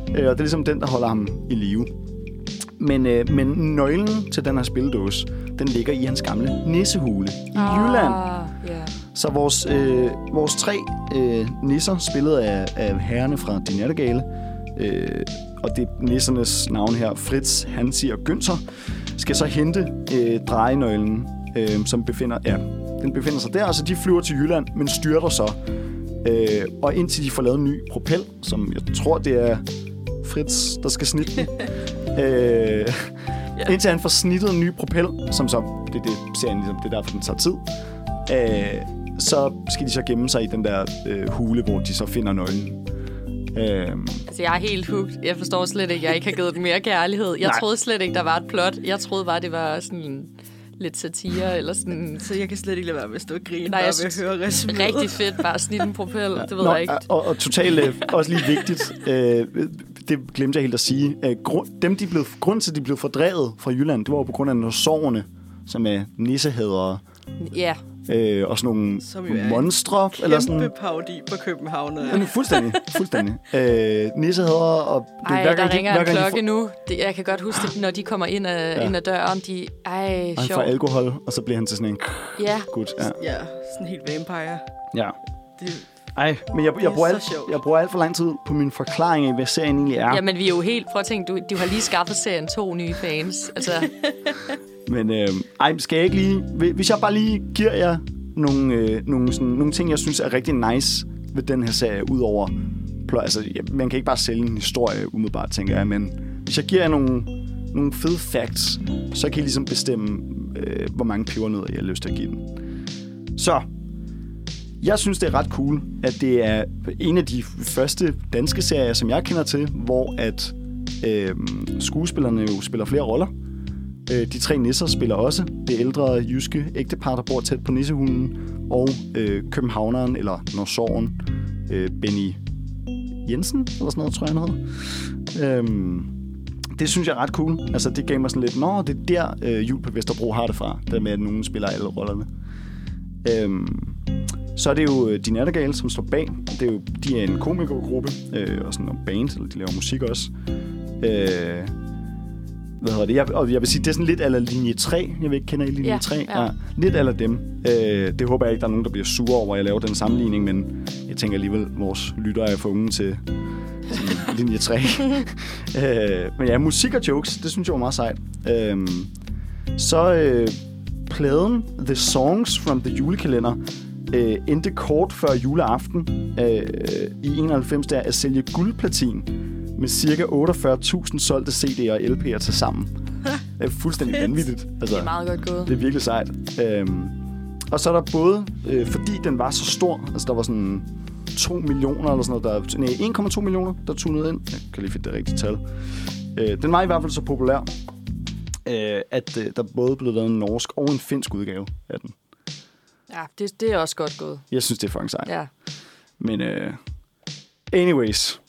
Øh, og det er ligesom den, der holder ham i live. Men, øh, men nøglen til den her spilledåse, den ligger i hans gamle nissehule i Jylland. Ah, ja. Så vores, øh, vores tre øh, nisser, spillet af, af herrene fra De Nattergale, øh, og det er nissernes navn her, Fritz, Hansi og Günther, skal så hente øh, drejenøglen, øh, som befinder, ja, den befinder sig der, og så de flyver til Jylland, men styrter så. Øh, og indtil de får lavet en ny propel, som jeg tror, det er Fritz, der skal snitte den. øh. Indtil han får snittet en ny propel, som så, det det serien ligesom, det er derfor, den tager tid. Øh, så skal de så gemme sig i den der øh, hule, hvor de så finder nøglen. Øhm, Altså, jeg er helt hooked. Jeg forstår slet ikke, at jeg ikke har givet den mere kærlighed. Jeg Nej. troede slet ikke, der var et plot. Jeg troede bare, det var sådan lidt satire, eller sådan Så jeg kan slet ikke lade være med at stå og grine, Nej, bare ved at høre resuméet. rigtig fedt. Bare snit en propel. Det ved Nå, jeg ikke. Og, og totalt øh, også lige vigtigt, øh, det glemte jeg helt at sige. Øh, grund, dem, de blev, grunden til, at de blev fordrevet fra Jylland, det var jo på grund af dinosaurerne, som er nissehædere Ja, øh, og sådan nogle Som jo er monstre. Eller sådan, Kæmpe parodi på København. Men fuldstændig, fuldstændig. Øh, nissehædere, og det, ej, hver der gang, de- ringer hver en gang de klokke nu. Det, jeg kan godt huske det, når de kommer ind af, Ja. ja. ind ad døren. De, ej, får, han sjovt. får alkohol, og så bliver han til sådan en Ja, gut. Ja. Ja, sådan helt vampire. ja. Det, Ej, men jeg, jeg, er bruger alt, jeg bruger alt for lang tid på min forklaring af, hvad serien egentlig er. Jamen, vi er jo helt... Prøv at tænke, du, du har lige skaffet serien to nye fans. Altså, Men øh, ej, skal jeg ikke lige... Hvis jeg bare lige giver jer nogle, øh, nogle, sådan, nogle ting, jeg synes er rigtig nice ved den her serie, udover... Altså, man kan ikke bare sælge en historie umiddelbart, tænker jeg, men hvis jeg giver jer nogle, nogle fede facts, så kan I ligesom bestemme, øh, hvor mange pebernødder jeg har lyst til at give den. Så, jeg synes, det er ret cool, at det er en af de første danske serier, som jeg kender til, hvor at øh, skuespillerne jo spiller flere roller. Øh, de tre nisser spiller også det ældre jyske ægtepar, der bor tæt på nissehunden, og øh, københavneren, eller Norsåren, øh, Benny Jensen, eller sådan noget, tror jeg, han hedder. Øhm, det synes jeg er ret cool. Altså, det gav mig sådan lidt, nå, det er der, øh, Jul på Vesterbro har det fra, der med, at nogen spiller alle rollerne. Øhm, så er det jo øh, De Nattergale, som står bag. Det er jo, de er en komikergruppe, øh, og sådan noget band, eller de laver musik også. Øh, hvad hedder det? Jeg, og jeg vil sige, det er sådan lidt eller linje 3. Jeg vil ikke kende I linje Ja, 3. ja. Lidt eller dem. Øh, det håber jeg ikke, der er nogen, der bliver sure over, at jeg laver den sammenligning, men jeg tænker alligevel, at vores lyttere er for unge til sådan linje 3. øh, men ja, musik og jokes, det synes jeg var meget sejt. Øh, så øh, pladen The Songs from the Julekalender øh, endte kort før juleaften øh, i 91 der at sælge guldplatin med cirka 48.000 solgte CD'er og LP'er til sammen. Det er fuldstændig vanvittigt. Altså, det er meget godt gået. det er virkelig sejt. Øhm, og så er der både, øh, fordi den var så stor, altså der var sådan 2 millioner eller sådan noget, der, nej, 1,2 millioner, der tunede ind. Jeg kan lige finde det rigtige tal. Øh, den var i hvert fald så populær, øh, at øh, der både blev lavet en norsk og en finsk udgave af den. Ja, det, det er også godt gået. Jeg synes, det er fucking sejt. Ja. Men øh, anyways,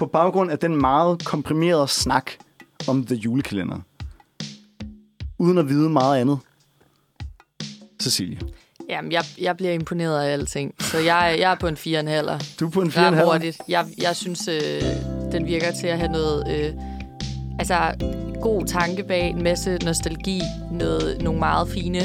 på baggrund af den meget komprimerede snak om The Julekalender, uden at vide meget andet, Cecilie, Jamen, jeg, jeg bliver imponeret af alting. Så jeg, jeg er på en 4,5. du er på en Ret 4,5. hurtigt. Jeg, jeg synes, øh, den virker til at have noget... Øh, altså, god tanke bag, en masse nostalgi, noget, nogle meget fine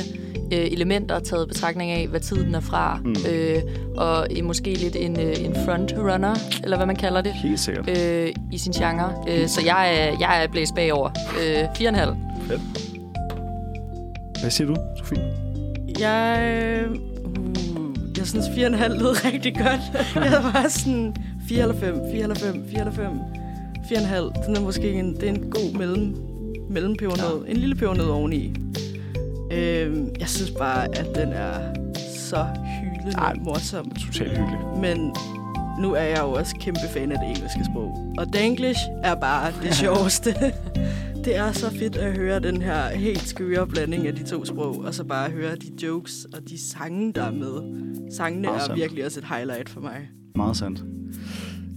øh, elementer taget betragtning af, hvad tid den er fra. Mm. Øh, og måske lidt en, øh, en frontrunner, eller hvad man kalder det, Helt sikkert. øh, i sin genre. Øh, så jeg er, jeg er blæst bagover. Øh, 4,5. Hvad siger du, Sofie? Jeg... Uh, jeg synes, 4,5 lød rigtig godt. jeg var sådan 4 eller 5, 4 eller 5, 4 eller 5. 4,5. Den er måske en, det er en god mellem, mellempebernød. Ja. En lille pebernød oveni. Øhm, jeg synes bare, at den er så hyldende Ej. morsom. Totalt hyggeligt. Men nu er jeg jo også kæmpe fan af det engelske sprog. Og Danglish er bare det sjoveste. det er så fedt at høre den her helt skøre blanding af de to sprog, og så bare høre de jokes og de sange, der er med. Sangene Meget er sandt. virkelig også et highlight for mig. Meget sandt.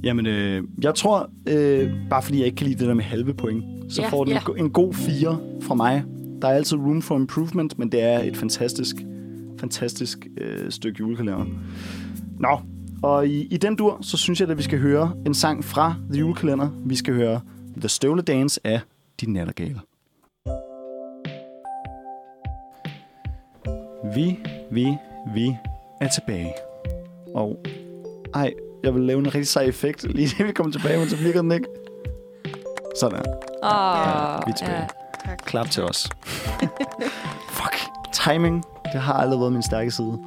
Jamen, øh, jeg tror, øh, bare fordi jeg ikke kan lide det der med halve point, så Ja, får den ja. en go- en god 4 fra mig. Der er altid room for improvement, men det er et fantastisk, fantastisk øh, stykke julekalender. Nå, og i, i den dur, så synes jeg, at vi skal høre en sang fra The Julekalender. Vi skal høre The Støvle Dance af De Nattergale. Vi, vi, vi er tilbage. Og ej, jeg vil lave en rigtig sej effekt, lige inden vi kommer tilbage, men så virker den ikke. Sådan. Oh, Ja, vi er tilbage. Tak. Klap til os. Fuck. Timing, det har aldrig været min stærke side.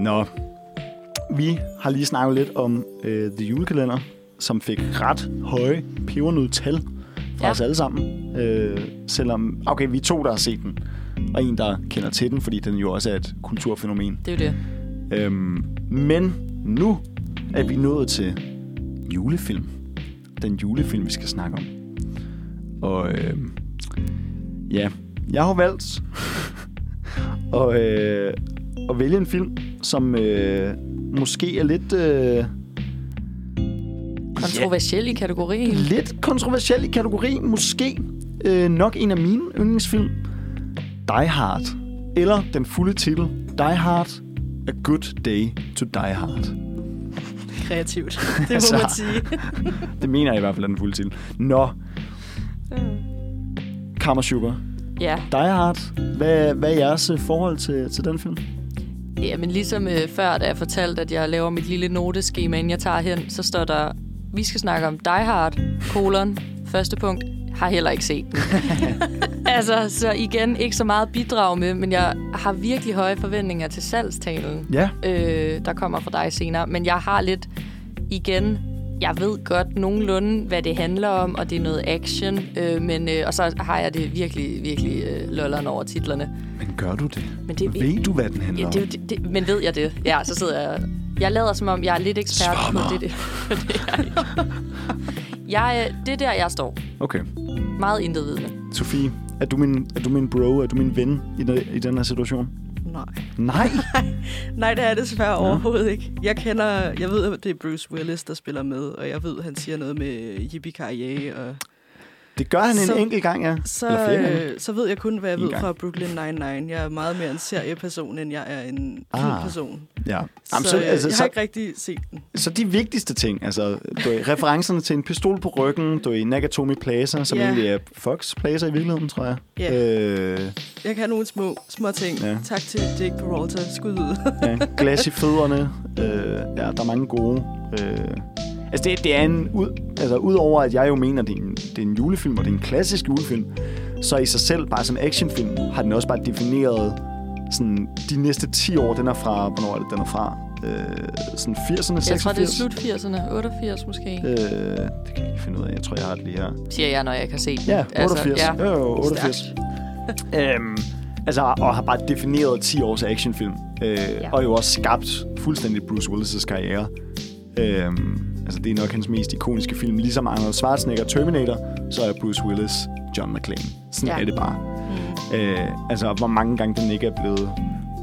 Nå. Vi har lige snakket lidt om øh, The Julekalender, som fik ret høje pebernødtal fra ja. Os alle sammen. Øh, selvom, okay, vi er to, der har set den, og en, der kender til den, fordi den jo også er et kulturfænomen. Det er jo det. Øhm, men nu er vi nået til julefilm. Den julefilm, vi skal snakke om. Og øh, ja, jeg har valgt at, øh, at vælge en film, som øh, måske er lidt... Øh, Kontroversiel i kategorien. lidt kontroversiel i kategori. Måske øh, nok en af mine yndlingsfilm. Die Hard. Eller den fulde titel. Die Hard. A Good Day to Die Hard. Kreativt. Det må Altså. man sige. Det mener jeg i hvert fald er den fulde titel. Nå, Kammer Sugar. Ja, Die Hard. Hvad, hvad er jeres øh, forhold til, til den film? Ja, men ligesom øh, før, da jeg fortalte, at jeg laver mit lille noteskema, inden jeg tager hen, så står der, vi skal snakke om Die Hard, kolon, første punkt, har heller ikke set den. altså, så igen, ikke så meget bidrag med, men jeg har virkelig høje forventninger til salgstalen, Ja. øh, der kommer fra dig senere. Men jeg har lidt, igen, jeg ved godt nogenlunde, hvad det handler om, og det er noget action, øh, men, øh, og så har jeg det virkelig, virkelig øh, lolleren over titlerne. Men gør du det? Men det Ved du, hvad den handler Ja, det, det, det, men ved jeg det? Ja, så sidder jeg... Jeg lader som om, jeg er lidt ekspert på det. det, det, er jeg. jeg, øh, det er der, jeg står. Okay. Meget intetvidende. Sofie, er du min, er du min bro? Er du min ven i, i den her situation? Nej. Nej. Nej, det er det desværre overhovedet ikke. Jeg kender, jeg ved, at det er Bruce Willis, der spiller med, og jeg ved, at han siger noget med yippie og Det gør han en Så- enkelt gang, ja. Eller så, flere gange. øh, så ved jeg kun, hvad jeg En ved gang. fra Brooklyn Nine-Nine. Jeg er meget mere en serieperson, end jeg er en Ah. filmperson. Ja. Så, Jamen, så øh, jeg så, har ikke rigtig set den. så de vigtigste ting, altså du er, referencerne til en pistol på ryggen, du er i Nakatomi Plaza, som Ja. egentlig er Fox Plaza i virkeligheden, tror jeg. Ja. Øh, Jeg kan nogle små, små ting. Ja. Tak til Jake Peralta. Skud ud. ja, glas i fødderne. Øh, ja, der er mange gode. Øh, altså, det, det er en... Ud, altså, udover at jeg jo mener, det er, en, det er en julefilm, og det er en klassisk julefilm, så i sig selv, bare som actionfilm, har den også bare defineret sådan, de næste 10 år. Den er fra... Hvornår er det, den er fra? Øh, sådan 80'erne, 86? Jeg tror, det er slut 80'erne. 88 måske. Øh, det kan jeg lige finde ud af. Jeg tror, jeg har det lige her. Siger jeg, når jeg kan se den. Ja, 88. Altså, ja. Jo, jo, 88. Øhm, altså, og har bare defineret 10 års actionfilm. Øh, ja. Og jo også skabt fuldstændig Bruce Willis' karriere. Øhm, altså, det er nok hans mest ikoniske film. Ligesom Arnold Schwarzenegger Terminator, så er Bruce Willis John McClane. Sådan ja. Er det bare. Mm. Øh, altså, hvor mange gange den ikke er blevet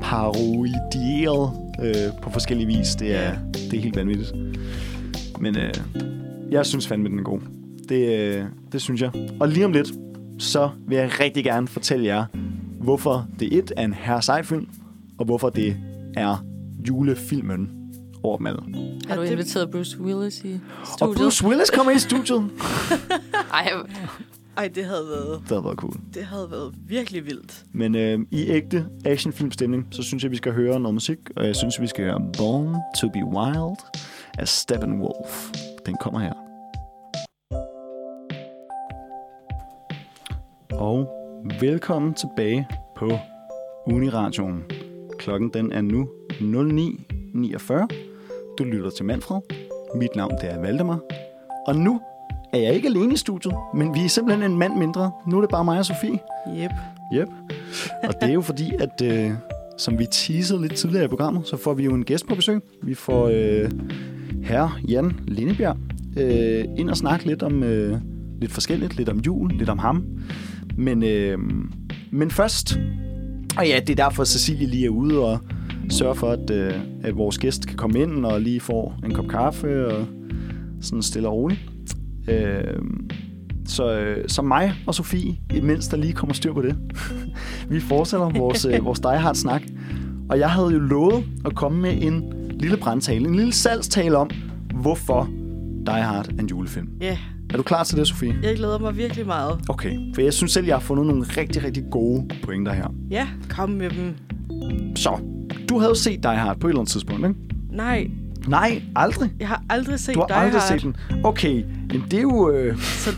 parodieret øh, på forskellige vis, det er, det er helt vanvittigt. Men øh, jeg synes fandme, den er god. Det, øh, det synes jeg. Og lige om lidt, så vil jeg rigtig gerne fortælle jer, hvorfor det et er en herre sej film, og hvorfor det er julefilmen over dem alle. Har du inviteret Bruce Willis i Og studiet? Bruce Willis kommer i studiet. Ej, Ej, det havde været, Det havde været cool. det havde været virkelig vildt. Men øh, i ægte actionfilmstemning, så synes jeg, vi skal høre noget musik. Og jeg synes, vi skal høre Born to be Wild af Steppenwolf. Den kommer her. Og velkommen tilbage på Uniradioen. Klokken den er nu 49. Du lytter til Manfred. Mit navn det er Valdemar. Og nu er jeg ikke alene i studiet, men vi er simpelthen en mand mindre. Nu er det bare mig og Sofie. Yep. Yep. Og det er jo fordi, at øh, som vi teasede lidt tidligere i programmet, så får vi jo en gæst på besøg. Vi får øh, herre Jan Lindebjerg øh, ind og snakke lidt om øh, lidt forskelligt. Lidt om jul, lidt om ham. Men, øh, men først, og ja, det er derfor, Cecilie lige er ude og sørger for, at, øh, at vores gæst kan komme ind og lige få en kop kaffe og sådan stille og roligt. Øh, så, øh, så mig og Sofie, imens der lige kommer styr på det, vi fortsætter vores, øh, vores Die Hard snak. Og jeg havde jo lovet at komme med en lille brandtale, en lille salgstale om, hvorfor Die Hard er en julefilm. Ja, yeah. Er du klar til det, Sofie? jeg glæder mig virkelig meget. Okay, for jeg synes selv, jeg har fundet nogle rigtig, rigtig gode pointer her. Ja, kom med dem. Så, du havde jo set Die Hard på et eller andet tidspunkt, ikke? Nej, Nej, aldrig. jeg har aldrig set Du har Die aldrig Hard, set den. Okay, men det er jo... Øh... så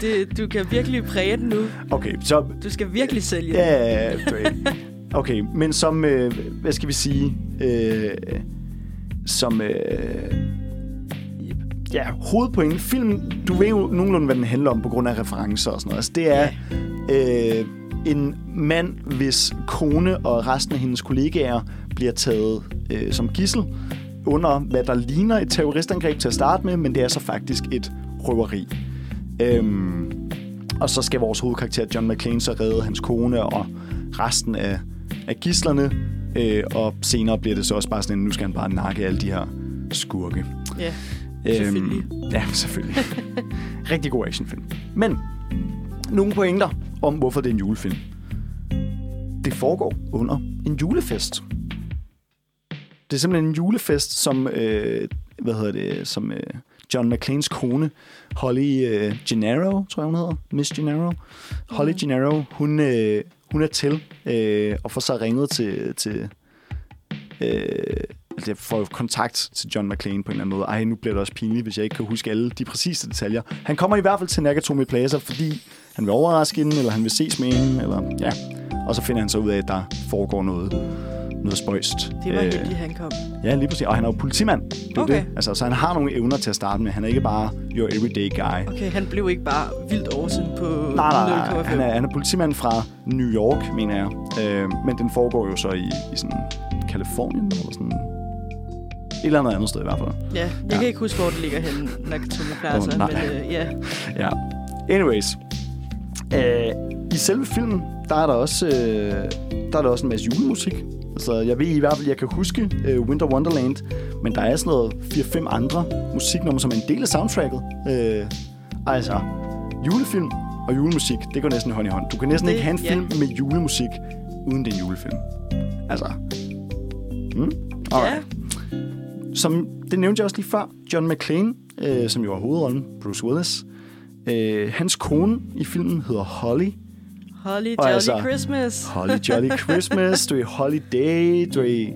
det, du kan virkelig præge den nu. Okay, så Du skal virkelig sælge den. Ja, okay. okay, men som, øh, hvad skal vi sige, øh, som, øh, ja, hovedpointen, filmen, du ved jo nogenlunde, hvad den handler om på grund af referencer og sådan noget. Altså, det er øh, en mand, hvis kone og resten af hendes kollegaer bliver taget øh, som gissel under, hvad der ligner et terroristangreb til at starte med, men det er så faktisk et røveri. Øhm, og så skal vores hovedkarakter John McClane så redde hans kone og resten af, af gislerne. Øh, og senere bliver det så også bare sådan, at nu skal han bare nakke alle de her skurke. Ja, selvfølgelig. Øhm, ja, selvfølgelig. Rigtig god actionfilm. Men nogle pointer om, hvorfor det er en julefilm. Det foregår under en julefest. Det er simpelthen en julefest, som, øh, hvad hedder det, som øh, John McClanes kone, Holly øh, Gennaro, tror jeg hun hedder, Miss Gennaro. Holly Gennaro, hun, øh, hun er til øh, og får så ringet til, til øh, altså får kontakt til John McClane på en eller anden måde. Ej, nu bliver det også pinligt, hvis jeg ikke kan huske alle de præcise detaljer. Han kommer i hvert fald til Nakatomi Plaza, fordi han vil overraske hende, eller han vil ses med hende, eller ja. Og så finder han så ud af, at der foregår noget, noget spøjst. Det var Øh, han kom. Ja, lige præcis. Og han er jo politimand. Det er Okay. det. Altså, så han har nogle evner til at starte med. Han er ikke bare your everyday guy. Okay, han blev ikke bare vildt oversen på Nej, nej, nej. 0,5. Han er, han er politimand fra New York, mener jeg. Øh, men den foregår jo så i, i sådan Kalifornien, eller sådan et eller andet andet sted i hvert fald. Ja, jeg Ja. kan ikke huske, hvor det ligger henne, Nakatomi Plaza, Åh, nej. men øh, ja. Ja. Anyways. Øh, I selve filmen, der er der også, øh, der er der også en masse julemusik. Altså, jeg ved i hvert fald, jeg kan huske øh, Winter Wonderland, men der er sådan noget 4-5 andre musiknumre, som er en del af soundtracket. Øh, altså, julefilm og julemusik, det går næsten hånd i hånd. Du kan næsten Det- ikke have en film med julemusik, uden det er en julefilm. Altså. Mm? Ja, Som, det nævnte jeg også lige før, John McClane, øh, som jo er hovedrollen, Bruce Willis. Øh, hans kone i filmen hedder Holly. Holly Jolly altså- Christmas. Holly Jolly Christmas, du er Holiday, du er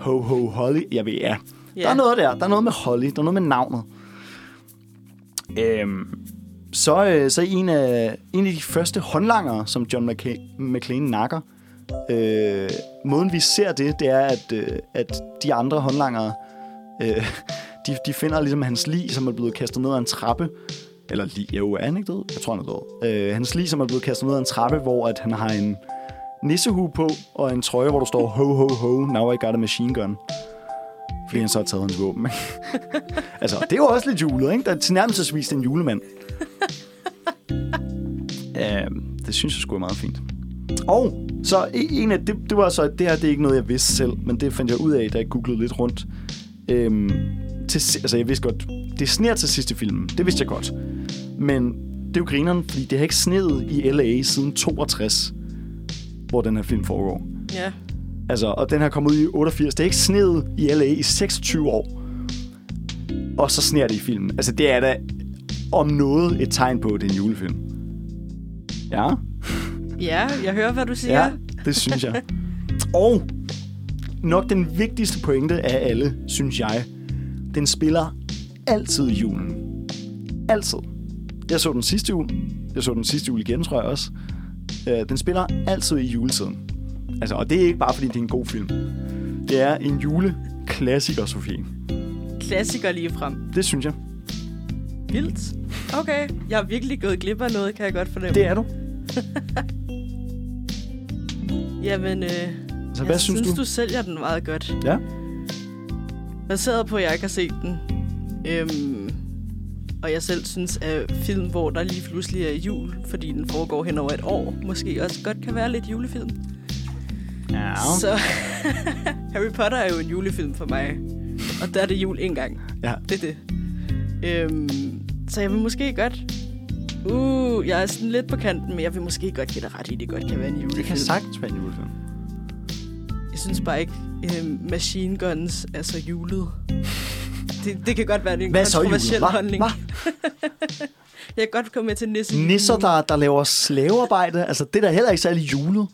Ho Ho Holly. Jeg ved, ja. Ja. Der er noget der. Der er noget med Holly. Der er noget med navnet. Øhm, så, øh, så en af, en af de første håndlangere, som John McCa- McClane nakker, øh, måden vi ser det, det er, at, øh, at de andre håndlangere, øh, de, de finder ligesom hans lig, som er blevet kastet ned ad en trappe. Eller lig, jo, er han ikke død? Jeg tror, han er død. Øh, hans lig, som er blevet kastet ned ad en trappe, hvor at han har en nissehue på, og en trøje, hvor der står, ho, ho, ho, now I got a machine gun. Fordi han så har taget hans våben. altså, det er jo også lidt julet, ikke? Der er tilnærmelsesvis en julemand. uh, det synes jeg skulle er meget fint. Og så en af, det, det var så, det her det er ikke noget, jeg vidste selv, men det fandt jeg ud af, da jeg googlede lidt rundt. Øhm, til, altså, jeg vidste godt, det sner til sidste film. Det vidste jeg godt. Men det er jo grineren, fordi det har ikke sneet i L.A. siden 62, hvor den her film foregår. Ja, Altså, og den her kom ud i 88. Det er ikke sneet i LA i 26 år. Og så sner det i filmen. Altså, det er da om noget et tegn på, at det er en julefilm. Ja, ja jeg hører, hvad du siger. ja det synes jeg. Og nok den vigtigste pointe af alle, synes jeg, den spiller altid julen. Altid. Jeg så den sidste jul. Jeg så den sidste jul igen, tror jeg også. Øh, Den spiller altid i juletiden. Altså, og det er ikke bare, fordi det er en god film. Det er en juleklassiker, Sofie. Klassiker lige frem. Det synes jeg. Vildt. Okay, jeg har virkelig gået glip af noget, kan jeg godt fornemme. Det er du. Jamen, øh, Så jeg hvad synes, synes, du? du sælger den meget godt. Ja. Baseret på, at jeg ikke har set den. Øhm, og jeg selv synes, at film, hvor der lige pludselig er jul, fordi den foregår hen over et år, måske også godt kan være lidt julefilm. Ja. Så Harry Potter er jo en julefilm for mig. Og der er det jul en gang. ja. Det er det. Øhm, så jeg vil måske godt... Uh, jeg er sådan lidt på kanten, men jeg vil måske godt give dig ret i, at det godt kan være en julefilm. Det kan sagtens være en julefilm. Jeg synes bare ikke, øhm, Machine Guns er så julet. Det, det kan godt være, det er en Hvad er så kontroversiel Hva? holdning. Hva? Jeg kan godt komme med til næste Nisser, der, der laver slavearbejde, altså det er da heller ikke særlig julet.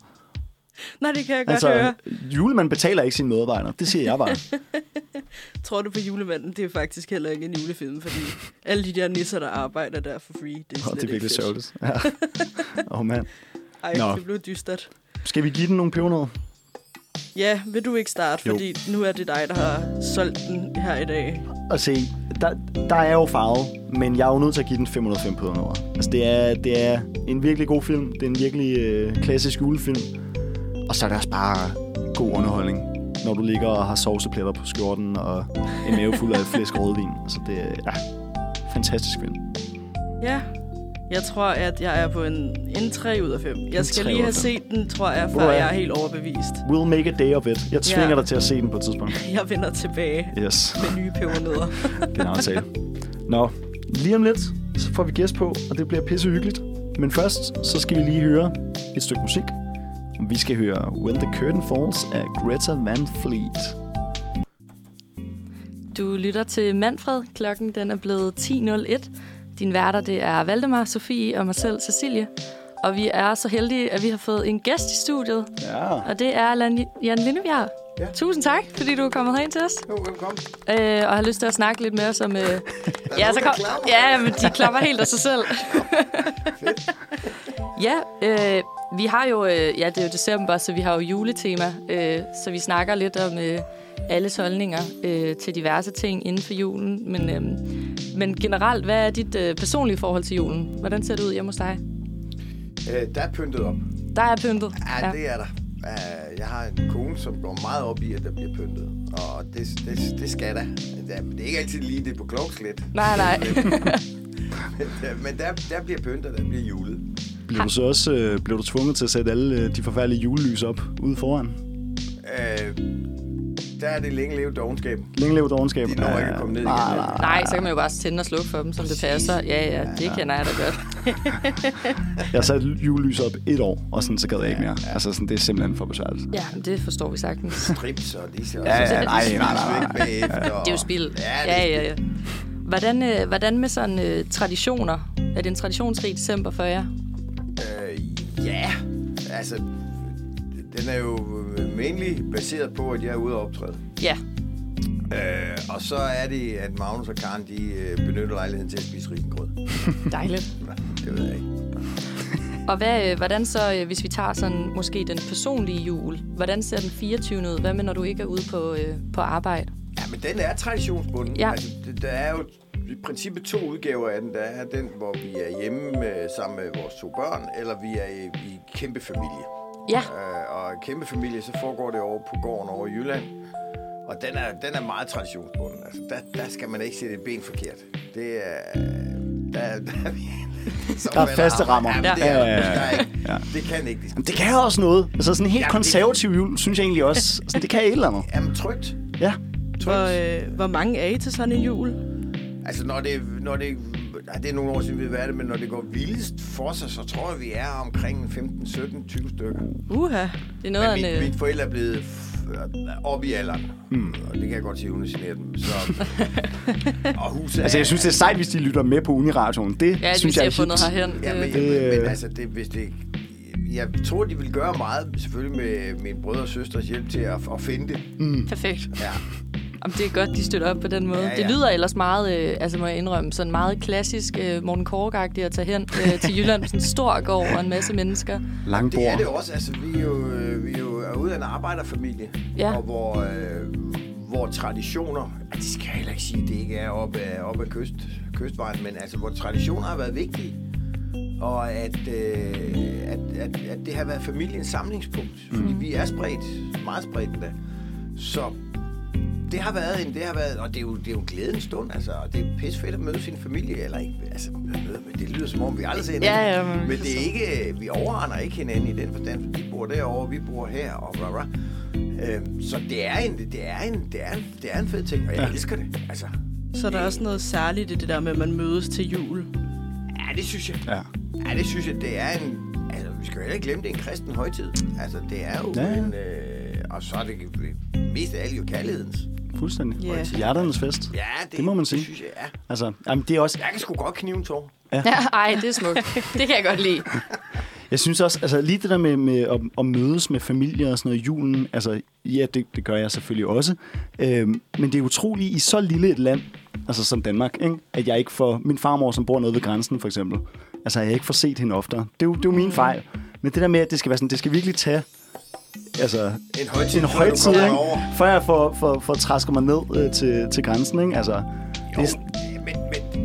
Nej, det kan jeg godt Altså, høre. julemanden betaler ikke sine medarbejdere. Det siger jeg bare. Tror du på julemanden? Det er faktisk heller ikke en julefilm, fordi alle de der nisser, der arbejder der for free, det er slet det er virkelig sørgeligt. Ja. Åh, oh, mand. Ej, Nå. det blev dystert. Skal vi give den nogle pebernødder? Ja, vil du ikke starte? Jo. Fordi nu er det dig, der har solgt den her i dag. Og se, der, der er jo farve, men jeg er jo nødt til at give den 505 pebernødder. Altså, det er, det er en virkelig god film. Det er en virkelig øh, klassisk julefilm. Og så er det også bare god underholdning. når du ligger og har sovsepletter på skjorten og en mave fuld af flæsk rødvin. Altså, det er ja, fantastisk film. Ja, jeg tror, at jeg er på en, en 3 ud af 5. Jeg skal lige have set den, tror jeg, før jeg er helt overbevist. We'll make a day of it. Jeg tvinger Ja. dig til at se den på et tidspunkt. Jeg vender tilbage Yes, med nye pebernødder. det er en aftale. Nå, lige om lidt, så får vi gæst på, og det bliver pisse hyggeligt. Men først, så skal vi lige høre et stykke musik. Vi skal høre When the Curtain Falls af Greta Van Fleet. Du lytter til Manfred. Klokken den er blevet 10.01. Din værter det er Valdemar, Sofie og mig selv, Cecilie. Og vi er så heldige, at vi har fået en gæst i studiet. Ja. Og det er Jan Lindebjerg. Ja. Tusind tak, fordi du er kommet herind til os. Jo, velkommen. Øh, og har lyst til at snakke lidt med os om... Øh, ja, så kom, ja, men de klapper helt af sig selv. ja, øh, vi har jo... Øh, ja, det er jo december, så vi har jo juletema. Øh, så vi snakker lidt om øh, alles holdninger øh, til diverse ting inden for julen. Men, øh, men generelt, hvad er dit øh, personlige forhold til julen? Hvordan ser det ud hjemme hos dig? Øh, der er pyntet op. Der er pyntet. Ja, ja. det er der. Uh, jeg har en kone, som går meget op i, at der bliver pyntet. Og det, det, det skal der. Det er, det er ikke altid lige det på klokkeslæt. Nej, nej. Men der, der bliver pyntet, der bliver julet. Bliver du så også øh, bliver du tvunget til at sætte alle øh, de forfærdelige julelys op ude foran? Uh, der er det længe leve dogenskaben. Længe leve dogenskab. De når ikke at komme ned nej, igen. nej, Nej, så kan man jo bare tænde og slukke for dem, som det passer. Ja, ja, det kender jeg da godt. Jeg har sat julelys op et år, og sådan, så gad jeg ikke mere. Altså, sådan, det er simpelthen for besværligt. Ja, men det forstår vi sagtens. Strips og lige så. Ja, ja, nej, nej, nej, nej. Det er jo spild. Ja, ja, ja, ja. Hvordan, øh, hvordan med sådan øh, traditioner? Er det en traditionsrig december for jer? Øh, ja, altså, den er jo mainly baseret på, at jeg er ude og optræde. Ja. Øh, og så er det, at Magnus og Karen, de øh, benytter lejligheden til at spise risengrød. Dejligt. Det ved jeg ikke. Og hvad, øh, hvordan så, øh, hvis vi tager sådan måske den personlige jul, hvordan ser den 24. ud? Hvad med, når du ikke er ude på, øh, på arbejde? Ja, men den er traditionsbunden. Ja. Altså, det, der er jo i princippet to udgaver af den. Der er den, hvor vi er hjemme med, sammen med vores to børn, eller vi er i, i kæmpe familie. Ja, Øh, og kæmpe familie, så foregår det over på gården over i Jylland. Og den er, den er meget traditionsbunden. Altså, der, der skal man ikke sætte et ben forkert. Det er... Der, der, er så Der er faste rammer. Ja. det, er, Ja, ja, ja. der ikke, Ja. det kan ikke. Det kan også noget. Altså sådan en helt Jamen, det- konservativ jul, synes jeg egentlig også. Sådan, det kan et eller andet. Jamen, trygt. Ja. Hvor, øh, hvor mange er I til sådan en jul? Altså, når det, når det, nej, det er nogle år siden, vi ved det, men når det går vildest for sig, så tror jeg, vi er omkring 15, 17, 20 stykker. Uha. det er noget af Men en... mit, Øh, mit forældre er blevet op i alderen. Hmm. Og det kan jeg godt sige, uden at genere dem. Så, og huset Altså, er- jeg synes, det er sejt, hvis de lytter med på Uniradioen. Det ja, synes hvis jeg har fundet herhen. Ja, men, Det, det, men øh, altså, det, hvis det... Jeg tror, de vil gøre meget, selvfølgelig med min brødre og søsters hjælp til at, at finde det. Perfekt. Ja. Om det er godt, de støtter op på den måde. Ja, Ja. Det lyder ellers meget, øh, altså må jeg indrømme, sådan meget klassisk øh, Morten kork at tage hen øh, til Jylland med sådan en stor gård og en masse mennesker. Langbord. Det er det også. Altså, vi er jo, øh, vi er jo er ude af en arbejderfamilie, Ja. og hvor, øh, hvor traditioner, ja, det skal jeg heller ikke sige, det ikke er op ad, op ad kyst, kystvejen, men altså, hvor traditioner har været vigtige, og at, øh, at, at, at det har været familiens samlingspunkt, fordi vi er spredt, meget spredt endda. Så det har været en, det har været, og det er jo, det er jo en glædens stund, altså, og det er pisse fedt at møde sin familie, eller ikke, altså, men det lyder som om, vi aldrig ser hinanden. Ja, ja, men- men det er ikke, vi overrender ikke hinanden i den forstand, for de bor derovre, vi bor her, og bla bla. Øhm, så det er en, det er en, det er en, det er en fed ting, og jeg ja. elsker det, altså. Så er der også noget særligt i det der med, at man mødes til jul. Ja, det synes jeg. Ja. Ja, det synes jeg, det er en, altså, vi skal jo heller ikke glemme, det er en kristen højtid. Altså, det er jo ja. en, øh, og så er det mest af alt jo kærlighedens. Fuldstændig. Ja. Hjerternes fest. Ja, det, Det må man sige. Det synes jeg, ja. Altså, jamen, det er også... Jeg kan sgu godt knive en tår. Ja, ej, det er smukt. Det kan jeg godt lide. Jeg synes også, altså lige det der med, med at, at mødes med familie og sådan noget i julen, altså ja, det, det gør jeg selvfølgelig også. Øhm, men det er utroligt i så lille et land, altså som Danmark, ikke? at jeg ikke får, min farmor, som bor nede ved grænsen for eksempel, altså jeg ikke får set hende oftere. Det er jo, det er jo min fejl. Men det der med, at det skal være sådan, det skal virkelig tage altså, En højtid, en højtid, ikke? før jeg får, får, får træsket mig ned øh, til, til grænsen. Ikke? Altså, Jo, det men, men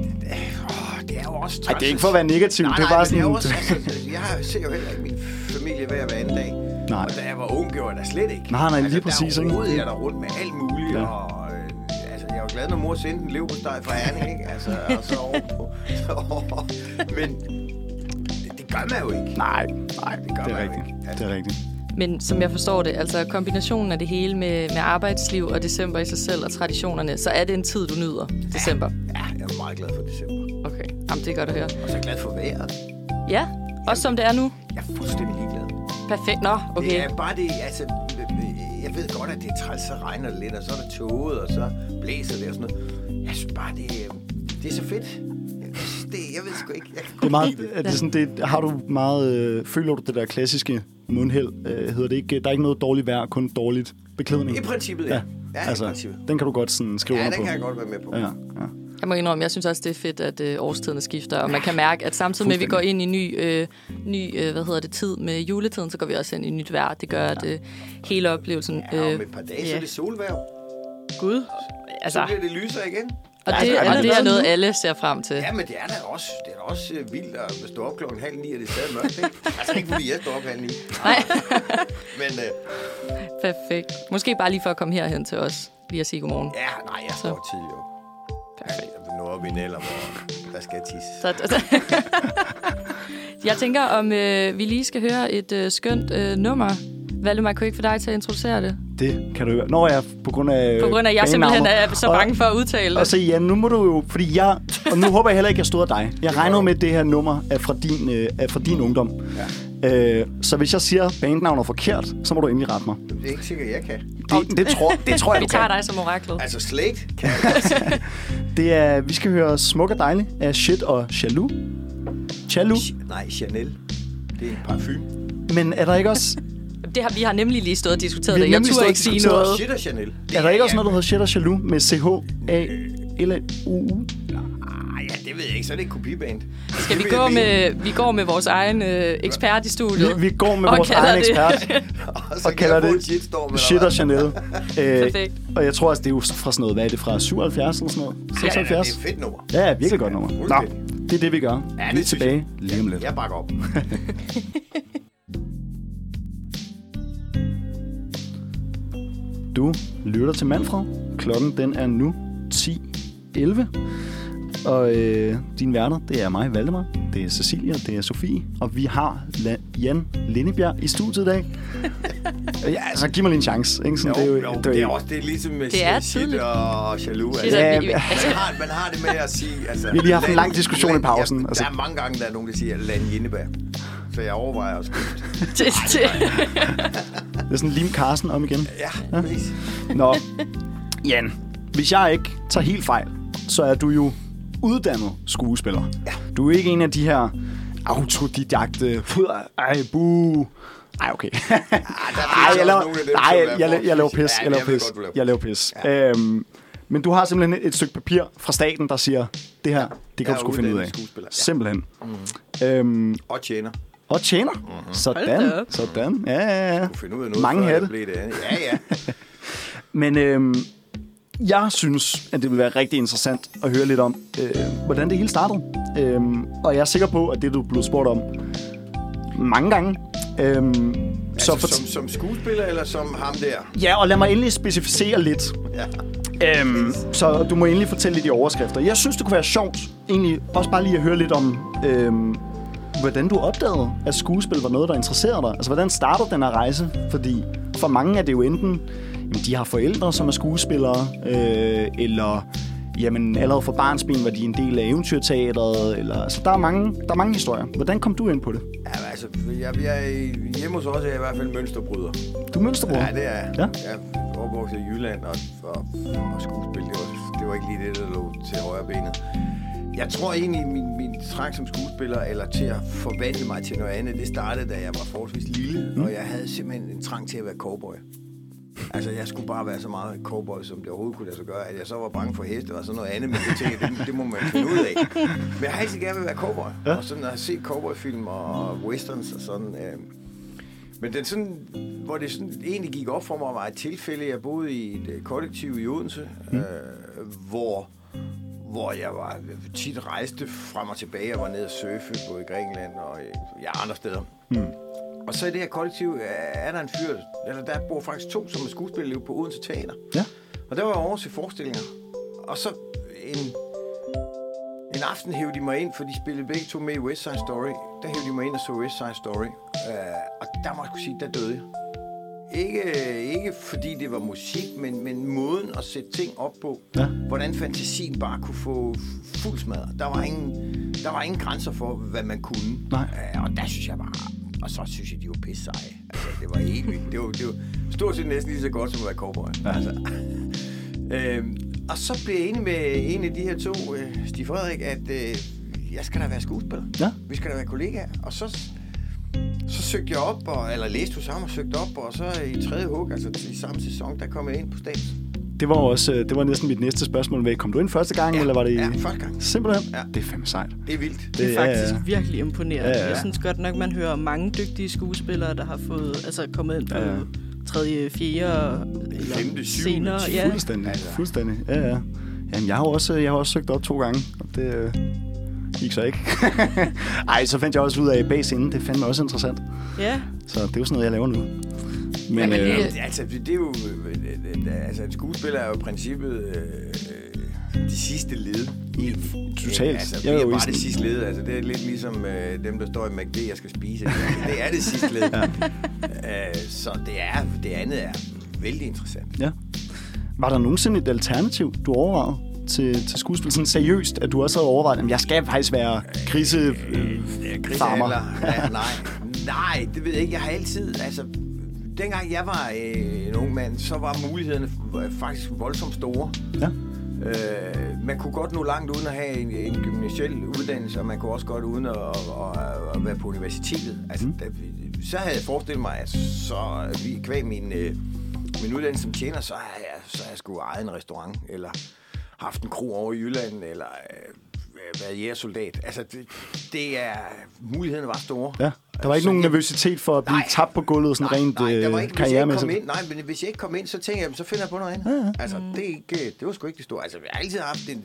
åh, det er jo også også Ej, det er ikke for at være negativ. Nej, det er nej, bare men det sådan... er også, altså, jeg ser jo heller ikke min familie hver hver anden dag. Nej. Og da jeg var ung, gjorde jeg da slet ikke. Nej, nej, lige altså, præcis, Der rodede jeg der rundt med alt muligt, Ja. og øh, altså, jeg var glad, når mor sendte en leverpostej fra Herning, ikke? Altså, og så over på... Så over. Men det, det gør man jo ikke. Nej, nej, det, gør det er man rigtigt. ikke. Det er rigtigt. Men som jeg forstår det, altså kombinationen af det hele med, med arbejdsliv og december i sig selv og traditionerne, så er det en tid, du nyder, december. Ja, jeg er meget glad for december. Okay, Jamen, det er godt at høre. Og så glad for vejret. Ja, også som det er nu. Jeg er fuldstændig ligeglad. Perfekt. Nå, okay. Det er bare det, altså... Jeg ved godt, at det er træls, så regner det lidt, og så er der tåget, og så blæser det og sådan noget. Jeg synes bare, det, det er så fedt. Ved sgu ikke. Jeg kan Det er meget, er det sådan, det, har du meget, øh, føler du det der klassiske mundheld, øh, hedder det ikke, der er ikke noget dårligt vejr, kun dårligt beklædning? I princippet, ja. Ja, Ja, i altså, princippet. den kan du godt sådan skrive Ja, under den på. kan jeg godt være med på. Ja, ja. Jeg må indrømme, jeg synes også, det er fedt, at øh, årstiderne skifter, og man kan mærke, at samtidig med, at vi går ind i ny, øh, ny øh, hvad hedder det, tid med juletiden, så går vi også ind i nyt vejr. Det gør, at øh, hele oplevelsen... Ja, Øh, om et par dage, så ja. er det solværv. Gud. altså, Så bliver det lyser igen. Og Ja, det, er og det er noget alle ser frem til. Ja, men det er da også, det er da også øh, vildt at stå op klokken halv ni, og det er stadig mørkt, ikke? Altså ikke fordi jeg står op halv ni. Nej. Men øh, Perfekt. Måske bare lige for at komme herhen til os, lige at sige godmorgen. ja, nej, jeg Så. står tidligt jo. Perfekt. Jeg vil nå op i Neller, hvor der skal tisse. Så, jeg tænker, om øh, vi lige skal høre et øh, skønt øh, nummer. Valdemar, kunne jeg ikke få dig til at introducere det? Det kan du høre. Når jeg på grund af På grund af, at jeg simpelthen er så bange for at udtale Og det. så ja, nu må du jo, fordi jeg, og nu håber jeg heller ikke, jeg stod af dig. Jeg regner med, at det her nummer er fra din, øh, er fra din ungdom. Ja. Øh, så hvis jeg siger bandnavnet forkert, så må du endelig rette mig. Det er ikke sikkert, jeg kan. Det, det, tror, det tror jeg, Vi du tager dig som oraklet. Altså Slate kan Det er, vi skal høre Smuk og Dejlig af Shit og Jaloux. Jaloux. Nej, Chanel. Det er en parfume. Men er der ikke også, Det har, vi har nemlig lige stået og diskuteret det. Jeg turde og ikke sige noget. Shit og Chanel. Det er der ikke også noget, der hedder Shit og Jaloux med C-H-A-L-U-U? Ah, ja, det ved jeg ikke. Så er det et kopiband. Skal vi gå med, vi går med vores egen øh, ekspert i studiet? Vi, vi går med vores egen det- ekspert Og så og kalder en det shitstorm. Shit og Chanel. Øh, Perfekt. og jeg tror også, det er jo fra sådan noget, hvad er det fra 77 eller sådan noget? Ja, det 76? er et fedt nummer. Ja, virkelig godt nummer. Nå, det er det, vi gør. Ja, vi er tilbage lige om lidt. Jeg bakker op. Du lytter til Manfred. Klokken den er nu 10.11. Og øh, din værter, det er mig, Valdemar. Det er Cecilia, det er Sofie. Og vi har La- Jan Lindebjerg i studiet i dag. ja, altså giv mig lige en chance. Ikke? Sådan, Jo, det er jo, jo, det er jo- også det er ligesom med Det er shit tydeligt. og jaloux. Shit Altså, er- Ja, vi- ja. man, har, man har det med at sige... Altså, Vi har lige haft en Lan- lang diskussion i Lan- pausen, Ja, altså. Der er mange gange, der er nogen, der siger Lan Jindebær. Så jeg overvejer at skifte. Det, er sådan Lim Carsten om igen. Ja, præcis. Nå, Jan, hvis jeg ikke tager helt fejl, så er du jo uddannet skuespiller. Ja. Du er ikke en af de her autodidakte... Ej, bu. Ej, okay. Der Ej, jeg laver, dem, nej, er jeg, jeg, jeg laver pis. Ja, Jeg laver pis. godt, Jeg laver pis. Øhm, men du har simpelthen et stykke papir fra staten, der siger, det her, det kan Jeg du sgu finde ud af. ja. Simpelthen. Øhm, Og tjener. Og tjener. Mhm. Sådan, sådan. Ja, ja, ja. Du finder ud af noget, Mange hatte. blev det. Ja, ja. Men øhm, jeg synes, at det vil være rigtig interessant at høre lidt om, øh, hvordan det hele startede. Øhm, og jeg er sikker på, at det du er blevet spurgt om mange gange. Øhm, Altså, så for, som, som skuespiller eller som ham der? ja, og lad mig endelig specificere lidt. Ja. Øhm, så du må endelig fortælle lidt i overskrifter. Jeg synes, det kunne være sjovt, egentlig også bare lige at høre lidt om, øhm, hvordan du opdagede, at skuespil var noget, der interesserede dig. Altså, hvordan startede den her rejse? Fordi for mange er det jo enten, jamen, de har forældre, som er skuespillere, øh, eller jamen, allerede fra barnsben var de en del af eventyrteateret. Eller, altså, der er, mange, der er mange historier. Hvordan kom du ind på det? Ja, altså, jeg, jeg er hjemme hos os er jeg i hvert fald mønsterbryder. Du er mønsterbror. Ja, det er jeg. Ja. Jeg er opvokset i Jylland, og, og, og skuespil, det var, det var ikke lige det, der lå til højre benet. Jeg tror egentlig, min, min trang som skuespiller, eller til at forvandle mig til noget andet, det startede, da jeg var forholdsvis lille, mm. og jeg havde simpelthen en trang til at være cowboy. Altså, jeg skulle bare være så meget cowboy, som det overhovedet kunne lade sig gøre. At jeg så var bange for heste og sådan noget andet, men det tænkte jeg, det, det må man finde ud af. Men jeg har altid gerne vil være cowboy. Ja. Ja. Og sådan at se cowboyfilm og westerns og sådan. Øh. Men den sådan, hvor det sådan egentlig gik op for mig, var et tilfælde, jeg boede i et øh, kollektiv i Odense, mm. øh, hvor, hvor jeg var tit rejste frem og tilbage. Jeg var nede og surfe både i Grækenland og i, ja, andre steder. Hmm. Og så i det her kollektiv øh, er der en fyr, eller der bor faktisk to, som er skuespillere på Odense Teater. Ja. Og der var jeg over til forestillinger. Og så en, en aften hævde de mig ind, for de spillede begge to med i West Side Story. Der hævde de mig ind og så West Side Story. Uh, og der må jeg sgu sige, der døde jeg. Ikke, ikke fordi det var musik, men, men måden at sætte ting op på. Ja. Hvordan fantasien bare kunne få fuld smadret. Der var ingen, der var ingen grænser for, hvad man kunne. Nej. Uh, og der synes jeg bare... Og så synes jeg, de var pisse seje. Altså, det var helt vildt. Det var, det var stort set næsten lige så godt, som at være cowboy. Ja. Altså. øhm, og så blev jeg enig med en af de her to, øh, Stig Frederik, at øh, jeg skal da være skuespiller. Ja. Vi skal da være kollegaer. Og så, så søgte jeg op, og, eller læste hos ham og søgte op, og så i tredje hug, altså i samme sæson, der kom jeg ind på stats. Det var også, øh, det var næsten mit næste spørgsmål. Hvad, Kom du ind første gang, Ja, eller var det... ja, første gang. Simpelthen? Ja. Det er fandme sejt. Det er vildt. Det er ja, faktisk ja. virkelig imponerende. Ja, ja, ja. Jeg synes godt nok, man hører mange dygtige skuespillere, der har fået, altså kommet ind på Ja, ja. tredje, fjerde, eller Femte, syvende, senere. Ja. Fuldstændig. Altså. Fuldstændig. Ja, ja. Jamen, jeg har også, jeg har også søgt op to gange, og det øh, gik så ikke. Ej, så fandt jeg også ud af bag scenen. Det fandt mig også interessant. ja. Så det er jo sådan noget, jeg laver nu. Men, men øh, det- altså, det, er jo... Altså, en skuespiller er jo i princippet øh, de sidste led. I, Totalt. Altså, Jeg det er jo bare det sidste led. Altså, det er lidt ligesom øh, dem, der står i McD, jeg skal spise. Det er det sidste led. ja. øh, så det, er, det andet er vældig interessant. ja. Var der nogensinde et alternativ, du overvejede til, til skuespil? Sådan seriøst, at du også havde overvejet, at jeg skal faktisk være grise... Øh, Ja, farmer. grisehandler. Ja, nej. Nej, det ved jeg ikke. Jeg har altid... Altså, dengang jeg var øh, en ung mand, så var mulighederne faktisk voldsomt store. ja. Øh, man kunne godt nå langt uden at have en, en gymnasiel uddannelse, og man kunne også godt uden at, at, at, være på universitetet. Altså, Mm. da, så havde jeg forestillet mig, at så vi kvæg min, øh, min uddannelse som tjener, så har jeg, så har jeg sgu ejet en restaurant, eller haft en kro over i Jylland, eller øh, været jægersoldat. Altså, det, det er... Mulighederne var store. ja. Der var ikke Så nogen jeg- nervøsitet for at blive Nej. tabt på gulvet sådan rent nej, der var øh, ikke, karrieremæssigt. ind, nej, men hvis jeg ikke kom ind, så tænkte jeg, så finder jeg på noget andet. Ja, ja. Altså, det, ikke, det var sgu ikke det store. Altså, jeg har altid haft det,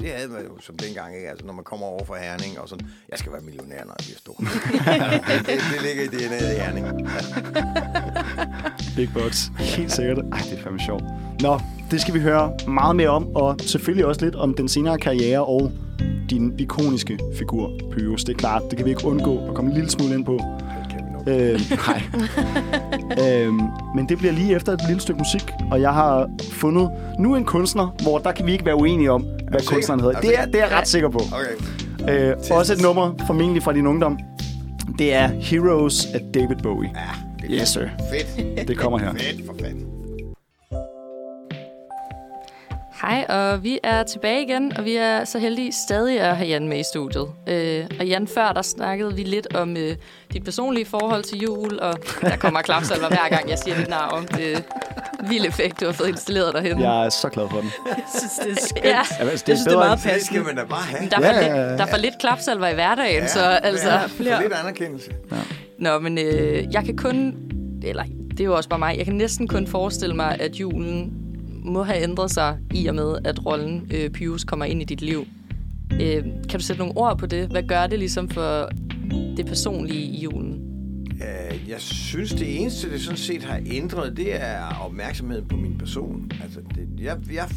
det havde man jo som dengang, ikke? Altså, når man kommer over fra Herning og sådan, jeg skal være millionær, når jeg bliver stor. det, det, det, ligger i DNA'et i Herning. Big Box. Helt sikkert. Ej, det er fandme sjovt. Nå, det skal vi høre meget mere om, og selvfølgelig også lidt om den senere karriere og din ikoniske figur, Pyrus. Det er klart, det kan vi ikke undgå at komme en lille smule ind på. Øh, nej. øhm, men det bliver lige efter et lille stykke musik, og jeg har fundet nu en kunstner, hvor der kan vi ikke være uenige om, hvad kunstneren hedder. Er Det er, det er jeg ret sikker på. Okay. Øh, også et nummer, formentlig fra din ungdom. Det er Heroes af David Bowie. Ja, det Yes, sir. fedt. Det kommer her. Fedt for fanden. Hej, og vi er tilbage igen, og vi er så heldige stadig at have Jan med i studiet. Øh, og Jan, før der snakkede vi lidt om øh, dit personlige forhold til jul, og der kommer klapsalver hver gang, jeg siger dit navn. Det er vild effekt, du har fået installeret derhen. Jeg er så glad for den. Jeg synes, det er skønt. Ja. Altså, Jeg synes, det er meget Det skal passende. man da bare have. Men der, er Ja, ja, ja. lidt, der er for lidt klapsalver i hverdagen, Ja, så altså... ja, flere. For lidt anerkendelse. Nå, men øh, jeg kan kun... Eller, det er jo også bare mig. Jeg kan næsten kun forestille mig, at julen må have ændret sig i og med, at rollen øh, Pius kommer ind i dit liv. Øh, kan du sætte nogle ord på det? Hvad gør det ligesom for det personlige i julen? Jeg synes, det eneste, det sådan set har ændret, det er opmærksomheden på min person. Altså, det, jeg, jeg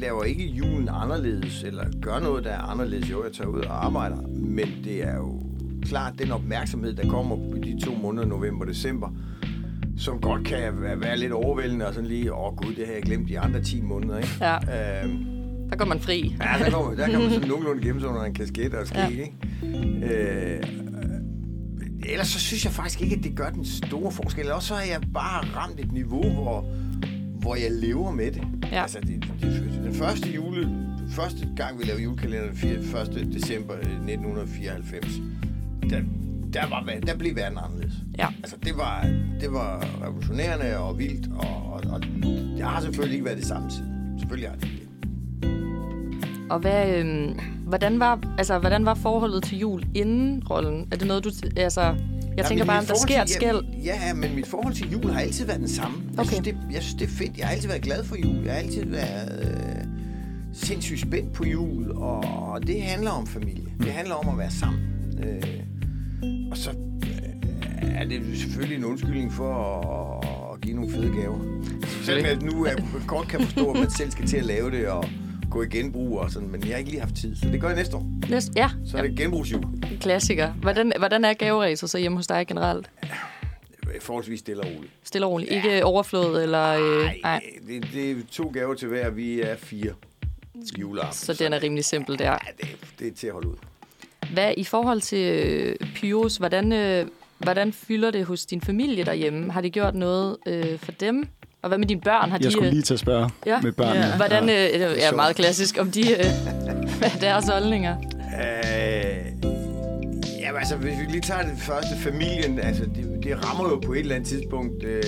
laver ikke julen anderledes, eller gør noget, der er anderledes. Jo, jeg tager ud og arbejder, men det er jo klart den opmærksomhed, der kommer i de to måneder, november og december, som godt kan være, lidt overvældende, og sådan lige, åh oh, gud, det har jeg glemt de andre 10 måneder, ikke? Ja. Øhm, Der går man fri. Ja, der, går, der kan man sådan nogenlunde gemme sig under en kasket og ske, Ja. ikke? Øh, ellers så synes jeg faktisk ikke, at det gør den store forskel. Også så har jeg bare ramt et niveau, hvor, hvor jeg lever med det. Ja. Altså, det, det, den første jule, første gang, vi lavede julekalender, den 1. december 1994, der, der, var, der blev verden anderledes. Ja. Altså, det var, det var revolutionerende og vildt, og, og, og det har selvfølgelig ikke været det samme siden. Selvfølgelig har det ikke det. Og hvad, øhm, hvordan, var, altså, hvordan var forholdet til jul inden rollen? Er det noget, du... Altså, jeg Ja, tænker bare, om der sker et skæld. Ja, men mit forhold til jul har altid været den samme. Jeg, Okay. synes, det, jeg synes, det er fedt. Jeg har altid været glad for jul. Jeg har altid været... Øh, sindssygt spændt på jul, og det handler om familie. Det handler om at være sammen. Øh, og så er det selvfølgelig en undskyldning for at, at give nogle fede gaver. Selvom jeg nu er, godt kan forstå, at man selv skal til at lave det og gå i genbrug og sådan, men jeg har ikke lige haft tid, så det gør jeg næste år. Næste, ja, Så er det genbrugsjul. klassiker. Hvordan, hvordan er gaveræset så hjemme hos dig generelt? Forholdsvis stille og roligt. Stille og roligt. Ja. Ikke overflået eller... Øh, nej. Det, det er to gaver til hver, vi er fire juleaften. Så den er rimelig simpel der. Ja, det, det er til at holde ud. Hvad i forhold til øh, Pyrus, hvordan, øh, hvordan fylder det hos din familie derhjemme? Har det gjort noget øh, for dem? Og hvad med dine børn? Har Jeg de, skulle øh, lige til at spørge Ja. med børnene. Ja. Hvordan, øh, det er meget klassisk, om de, øh, hvad er deres holdninger? Øh, jamen altså, hvis vi lige tager det første, familien, altså, det, det rammer jo på et eller andet tidspunkt øh,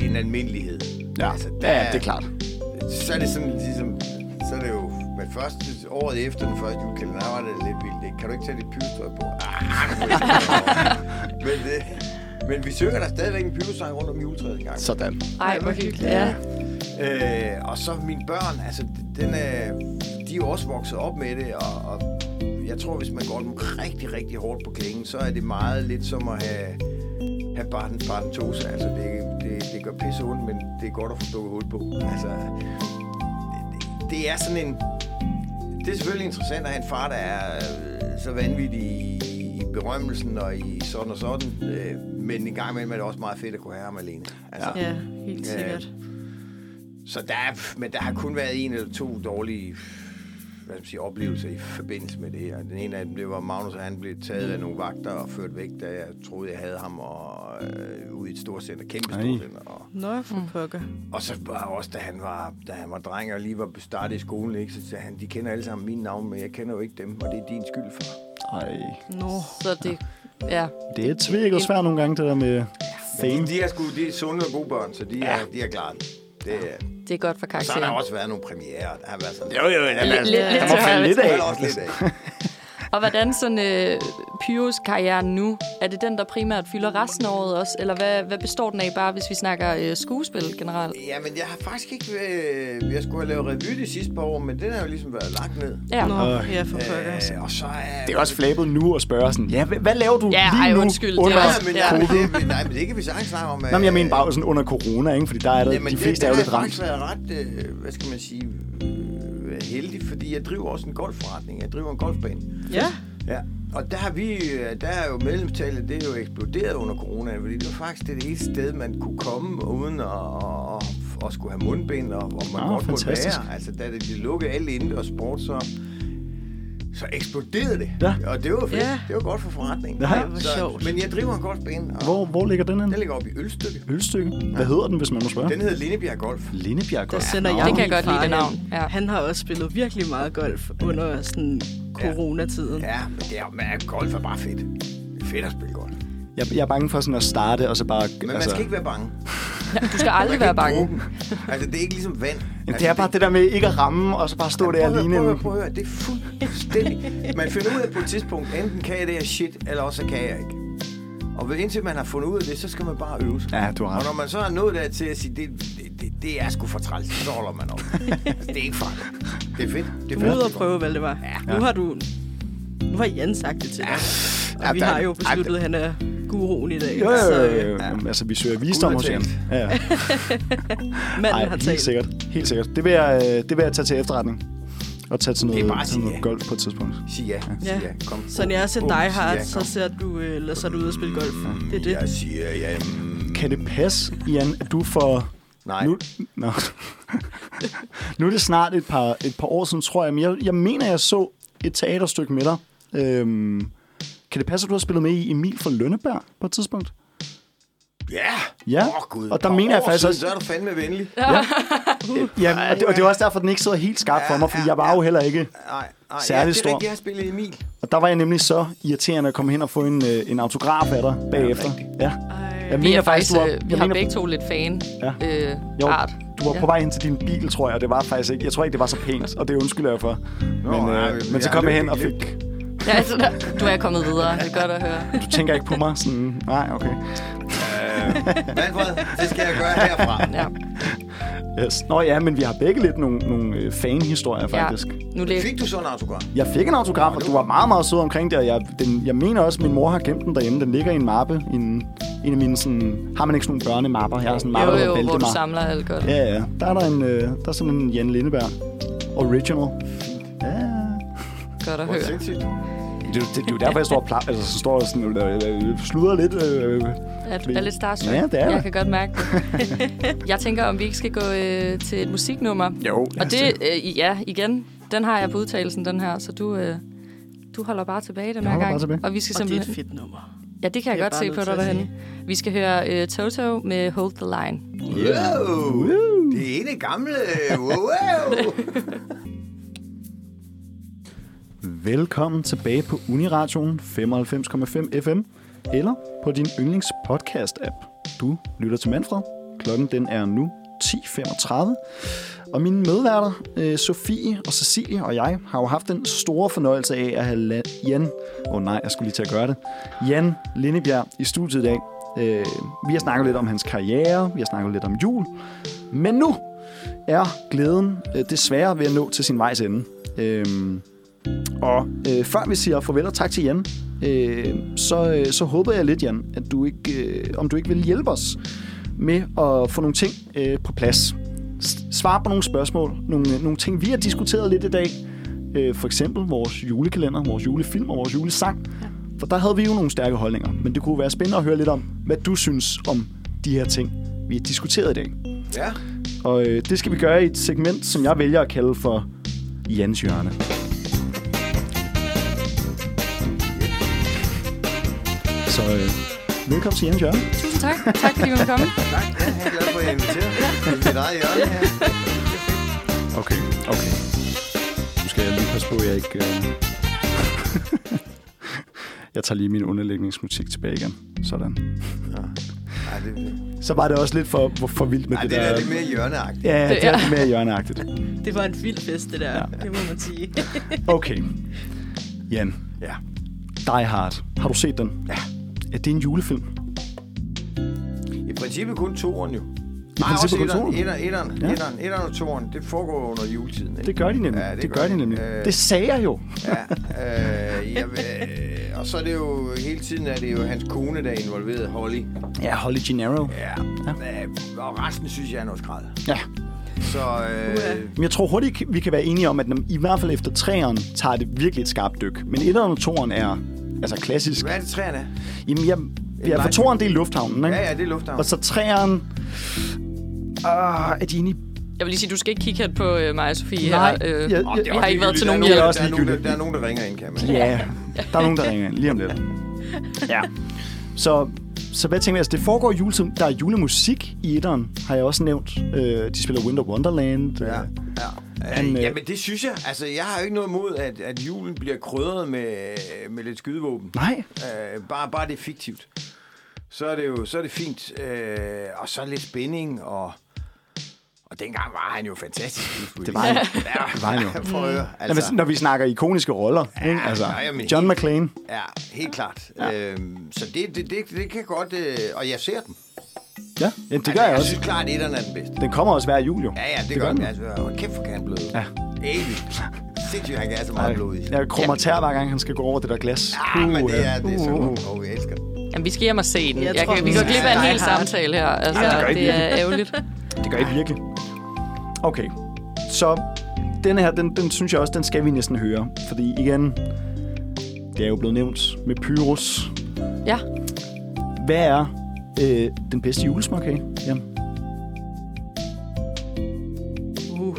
en almindelighed. Ja. Altså, ja, ja, det er klart. Så er det sådan ligesom, så er det jo, men først året efter den første julekalender, der var det lidt? Kan du ikke tage dit pyrstøj på? Ah, men, det, men vi synger der stadigvæk en pyrsang rundt om juletræet en gang. Sådan. Ej, hvor hyggeligt. Ja. Øh, og så mine børn, altså, den er, de er jo også vokset op med det, og, og jeg tror, hvis man går dem rigtig, rigtig hårdt på klingen, så er det meget lidt som at have, have barten, bartentose. Altså, det, det, det gør pisse ondt, men det er godt at få dukket hul på. Altså, det, det, det er sådan en... Det er selvfølgelig interessant at have en far, der er øh, så vanvittig i, i berømmelsen og i sådan og sådan, øh, men en gang imellem er det også meget fedt at kunne have ham alene. Altså, Ja, helt sikkert. så der er, men der har kun været en eller to dårlige hvad skal man sige, oplevelser i forbindelse med det her. Den ene af dem, det var Magnus, og han blev taget af nogle vagter og ført væk, da jeg troede, jeg havde ham og, øh, ude i et stort center, kæmpe Ej. stort center. Og, Nå, for pokker. og så var også, da han var, da han var dreng og lige var startet i skolen, ikke, så sagde han, de kender alle sammen mine navn, men jeg kender jo ikke dem, og det er din skyld for. Ej. Nå. Så det, ja. Det er tvækket svært nogle gange, det der med fame. De, de, er sgu, de er sunde og gode børn, så de, ja. er, de er klare. Det, er- Det er godt for og så har der karakteren. også været nogle premiere. Der har været sådan, jo, jo, der har Lidt- været lidt- sådan, lidt der må falde lidt af. Der også lidt af. Og hvordan sådan øh, Pyrus karrieren nu? Er det den, der primært fylder resten af året også? Eller hvad, hvad består den af, bare hvis vi snakker øh, skuespil generelt? Ja, men jeg har faktisk ikke... Øh, jeg skulle have lavet revy de sidste par år, men den har jo ligesom været lagt ned. Ja. Nå, Øh, ja, for pokker. Øh, og så er... Det er også flabet nu at spørge sådan, ja, hvad, hvad laver du Ja, lige ej, nu undskyld, det er under Nej, også- men, Ja. men, det, men, nej, men det kan vi sagtens snakke om. Nå, men jeg mener bare sådan under corona, ikke? Fordi der er der, Jamen, de fleste det, er jo det lidt har ramt. jeg faktisk været ret, øh, hvad skal man sige, øh, heldig, fordi jeg driver også en golfforretning. Jeg driver en golfbane. Ja, Ja, og der har vi, øh, der er jo medlemstallet, det er jo eksploderet under corona, fordi det var faktisk det eneste sted, man kunne komme uden at, at, at skulle have mundbind, og hvor man Ah, godt måtte fantastisk. være. Altså, da det de lukkede alle indendørs sport, så, så eksploderede det. Ja. Og det var fedt. Ja. Det var godt for forretningen. Ja. Ej, hvor sjovt. Men jeg driver en golfbane, og Hvor, hvor ligger den den hen? ligger oppe i Ølstykke. Ølstykke. Hvad hedder den, hvis man må spørge? Den hedder Lindebjerg Golf. Lindebjerg der Golf. sender Nå. jeg Det kan jeg godt lide, det navn. Ja. Han har også spillet virkelig meget golf under sådan coronatiden. Ja, men, det er, men golf er bare fedt. Det er fedt at spille golf. Jeg, jeg er bange for sådan at starte, og så bare... Men man skal ikke være bange. Du skal aldrig være bange. Altså, det er ikke ligesom vand. Jamen, det er bare det der med ikke at ramme, og så bare stå der prøv, at høre, alene. prøv, prøv at høre, det er fuldstændig... Man finder ud af på et tidspunkt, enten kan jeg det her shit, eller også kan jeg ikke. Og indtil man har fundet ud af det, så skal man bare øve sig. Ja, du har Og ret. når man så er nået der til at sige, det, det, det, det er sgu for træls, så holder man op. altså, det er ikke farligt. Det er fedt. Det er Du fedt. er ude og prøve, Valdemar. Ja. Nu har du... Nu har Jan sagt det til dig. Og Ja, vi der- har jo besluttet, at han er guruen i dag. Jo, Så jo. Jamen, Altså, vi søger visdom hos talt. Ja, ja. manden Ej, har helt talt. sikkert. Helt sikkert. Det vil, jeg, øh, det vil jeg tage til efterretning. Og tage til noget, bare til noget ja. golf på et tidspunkt. Sig ja. Sig Ja. ja. Kom. Så når jeg ser dig hard, ja, så ser du, øh, eller så du ude og spille golf. Det er det. Jeg siger ja. mm, Kan det passe, Jan, at du får... Nej. Nu, no. nu er det snart et par, et par år siden, tror jeg. Men jeg, jeg mener, jeg så et teaterstykke med dig. Øhm, kan det passe, at du har spillet med i Emil fra Lønneberg på et tidspunkt? Ja. Ja. Åh, Gud. Og der par mener jeg år faktisk siden, også- Så er du fandme venlig. Ja, og det, og det er også derfor, den ikke sidder helt skarpt for mig, fordi jeg var jo heller ikke... Nej, nej. Særlig ja, det er stor. rigtigt, jeg har spillet Emil. Og der var jeg nemlig så irriterende at komme hen og få en, øh, en autograf af dig bagefter. Ja. Jeg Vi mener er faktisk, faktisk, du var, øh, vi jeg har mener, begge to lidt fan. Ja. Øh, Jo. art. du var Ja. på vej hen til din bil, tror jeg, og det var faktisk ikke... Jeg tror ikke, det var så pænt, og det undskylder jeg for. Nå, men, nej, øh, men men så jeg kom har jeg hen og glip. fik... Ja, altså, du er kommet videre. Det er godt at høre. Du tænker ikke på mig? Sådan, nej, okay. Manfred, det skal jeg gøre herfra. Ja. Yes. Nå ja, men vi har begge lidt nogle, nogle øh, fan-historier, faktisk. Ja. Nu læ- Fik du sådan en autograf? Jeg fik en autograf, og du var meget, meget sød omkring det, og jeg, den, jeg mener også, at min mor har gemt den derhjemme. Den ligger i en mappe. I en, en af mine sådan... Har man ikke sådan nogle børnemapper? Jeg har sådan en mappe, jo, der jo, hedder hvor du samler alt godt. Ja, ja. Der er der en... Øh, der er sådan en Jan Lindeberg. Original. Ja. Godt at Hvor høre. sindssygt. Det, det, det, er jo derfor, jeg står og pla- altså, så står jeg sådan, øh, øh, sluder lidt. Øh, Er, er lidt starstruck. Ja, det er Jeg kan godt mærke det. jeg tænker, om vi ikke skal gå øh, til et musiknummer. jo, Og det, øh, ja, igen, den har jeg på udtalelsen, den her, så du, øh, du holder bare tilbage den Jeg her holder gang. bare tilbage. Og vi skal Og det er et fedt nummer. Ja, det kan jeg er godt se på dig derhen. Vi skal høre øh, Toto med Hold the Line. Wow. Det er en af gamle. Wow. Velkommen tilbage på Uniradioen 95,5 FM, eller på din yndlings podcast-app. Du lytter til Manfred. Klokken den er nu 10.35. Og mine medværter, øh, Sofie og Cecilie og jeg, har jo haft den store fornøjelse af at have Jan... Åh oh, nej, jeg skulle lige til at gøre det. Jan Lindebjerg i studiet i dag. Øh, vi har snakket lidt om hans karriere, vi har snakket lidt om jul. Men nu er glæden øh, desværre ved at nå til sin vejs ende. Øh, og øh, før vi siger farvel og tak til Jan, øh, så, øh, så håber jeg lidt, Jan, at du ikke, øh, om du ikke vil hjælpe os med at få nogle ting øh, på plads. Svar på nogle spørgsmål, nogle, nogle ting, vi har diskuteret lidt i dag. Øh, for eksempel vores julekalender, vores julefilm og vores julesang. Ja. For der havde vi jo nogle stærke holdninger. Men det kunne være spændende at høre lidt om, hvad du synes om de her ting, vi har diskuteret i dag. Ja. Og øh, det skal vi gøre i et segment, som jeg vælger at kalde for Jans hjørne. Så øh, velkommen til Jans hjørne. Tusind tak. Tak fordi vi måtte komme. Tak. Ja, jeg er glad for, at jeg inviterer. Det er dig, Jørgen. her. Okay, okay. Nu skal jeg lige passe på, at jeg ikke... Øh... jeg tager lige min underlægningsmusik tilbage igen. Sådan. Ej, det, Så var det også lidt for, for, vildt med ej, det, det der... er lidt mere hjørneagtigt. Ja, det er Ja. lidt mere hjørneagtigt. Det var en vild fest, det der. Ja. Ja. Det må man sige. Okay. Jan, Ja. Die Hard. Har du set den? Ja. Er det en julefilm? I princippet kun toeren jo. I princippet kun toeren? Etteren, etteren, Ja. etteren, etteren og toeren, det foregår under juletiden. Ikke? Det gør de nemlig. Ja, det, det det gør gør de nemlig. Øh. Det sagde jeg jo. Ja, øh, jeg, øh, og så er det jo hele tiden, er det jo hans kone, der er involveret, Holly. Ja, Holly Gennaro. Ja. ja. Øh, og resten synes jeg er noget skrald. Ja. Så øh. Men jeg tror hurtigt, vi kan være enige om, at når, i hvert fald efter træeren tager det virkelig et skarpt dyk. Men etteren og toeren er altså klassisk. hvad er det træerne er? Jamen, jeg, ja, for toeren, det er lufthavnen, ikke? Ja, ja, det er lufthavn. Og så træeren... Ah, er de inde i... Jeg vil lige sige, du skal ikke kigge hen på øh, mig og Sofie. Nej, her. Øh, jeg- også har ikke været til nogen Der er hjælp. der, er nogen, der, ligegyldigt. der er nogen, der ringer ind, kan man. Ja, der er nogen, der ringer ind lige om lidt. Ja. Så, så hvad tænker jeg? Altså, det foregår i juletiden. Der er julemusik i etteren, har jeg også nævnt. Øh, de spiller Winter Wonderland. Ja, Øh, ja. Han, Øh, øh, Jamen, det synes jeg. Altså, jeg har jo ikke noget imod, at, at julen bliver krydret med, med lidt skydevåben. Nej, Øh, bare, bare det er fiktivt. Så er det jo så er det fint. Øh, og så lidt spænding, og, og dengang var han jo fantastisk. Det var han. Ja, Det var han jo. Prøv at høre. altså. Altså, når vi snakker ikoniske roller. Ja, ikke? Altså, ja, jamen, John McClane. ja, helt klart. Ja. Øhm, så det, det, det, det kan godt... Øh, og jeg ser den. Ja, ja det gør altså, jeg Jeg også. synes klart, at etteren er den bedste. Den kommer også hver jul, jo. Ja, ja, det, Det det gør den. den. Altså, kæft, for kan han bløde. Ja. Evigt. Sindssygt, han kan have så meget blod i. Jeg krummer tær, hver gang han skal gå over det der glas. Ah, men det er, det er så Uh, uh, uh. godt. Oh, jeg elsker det. Jamen, vi skal hjem og se den. Jeg Jeg tror, kan, vi den går glip af en hel samtale her. Altså, Ja, det det er ærgerligt. Det gør I virkelig. Okay, så denne her, den, den synes jeg også, den skal vi næsten høre. Fordi igen, det er jo blevet nævnt med Pyrus. Ja. Hvad er øh, den bedste julesmåkage? Jan? Uh,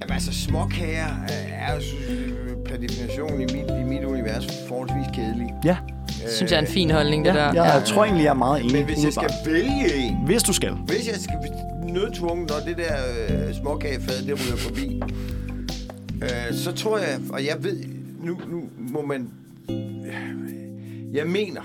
Jamen altså, småkager øh, er jo øh, per definition i mit, i mit univers forholdsvis kedelige. Ja, Det synes jeg er en fin holdning, det ja, der. jeg tror egentlig, jeg er meget enig. Men hvis jeg skal vælge en, Hvis du skal. hvis jeg skal nødtvunget, når det der øh, småkagefad, det ryger forbi, øh, så tror jeg, og jeg ved, nu, nu må man, jeg mener,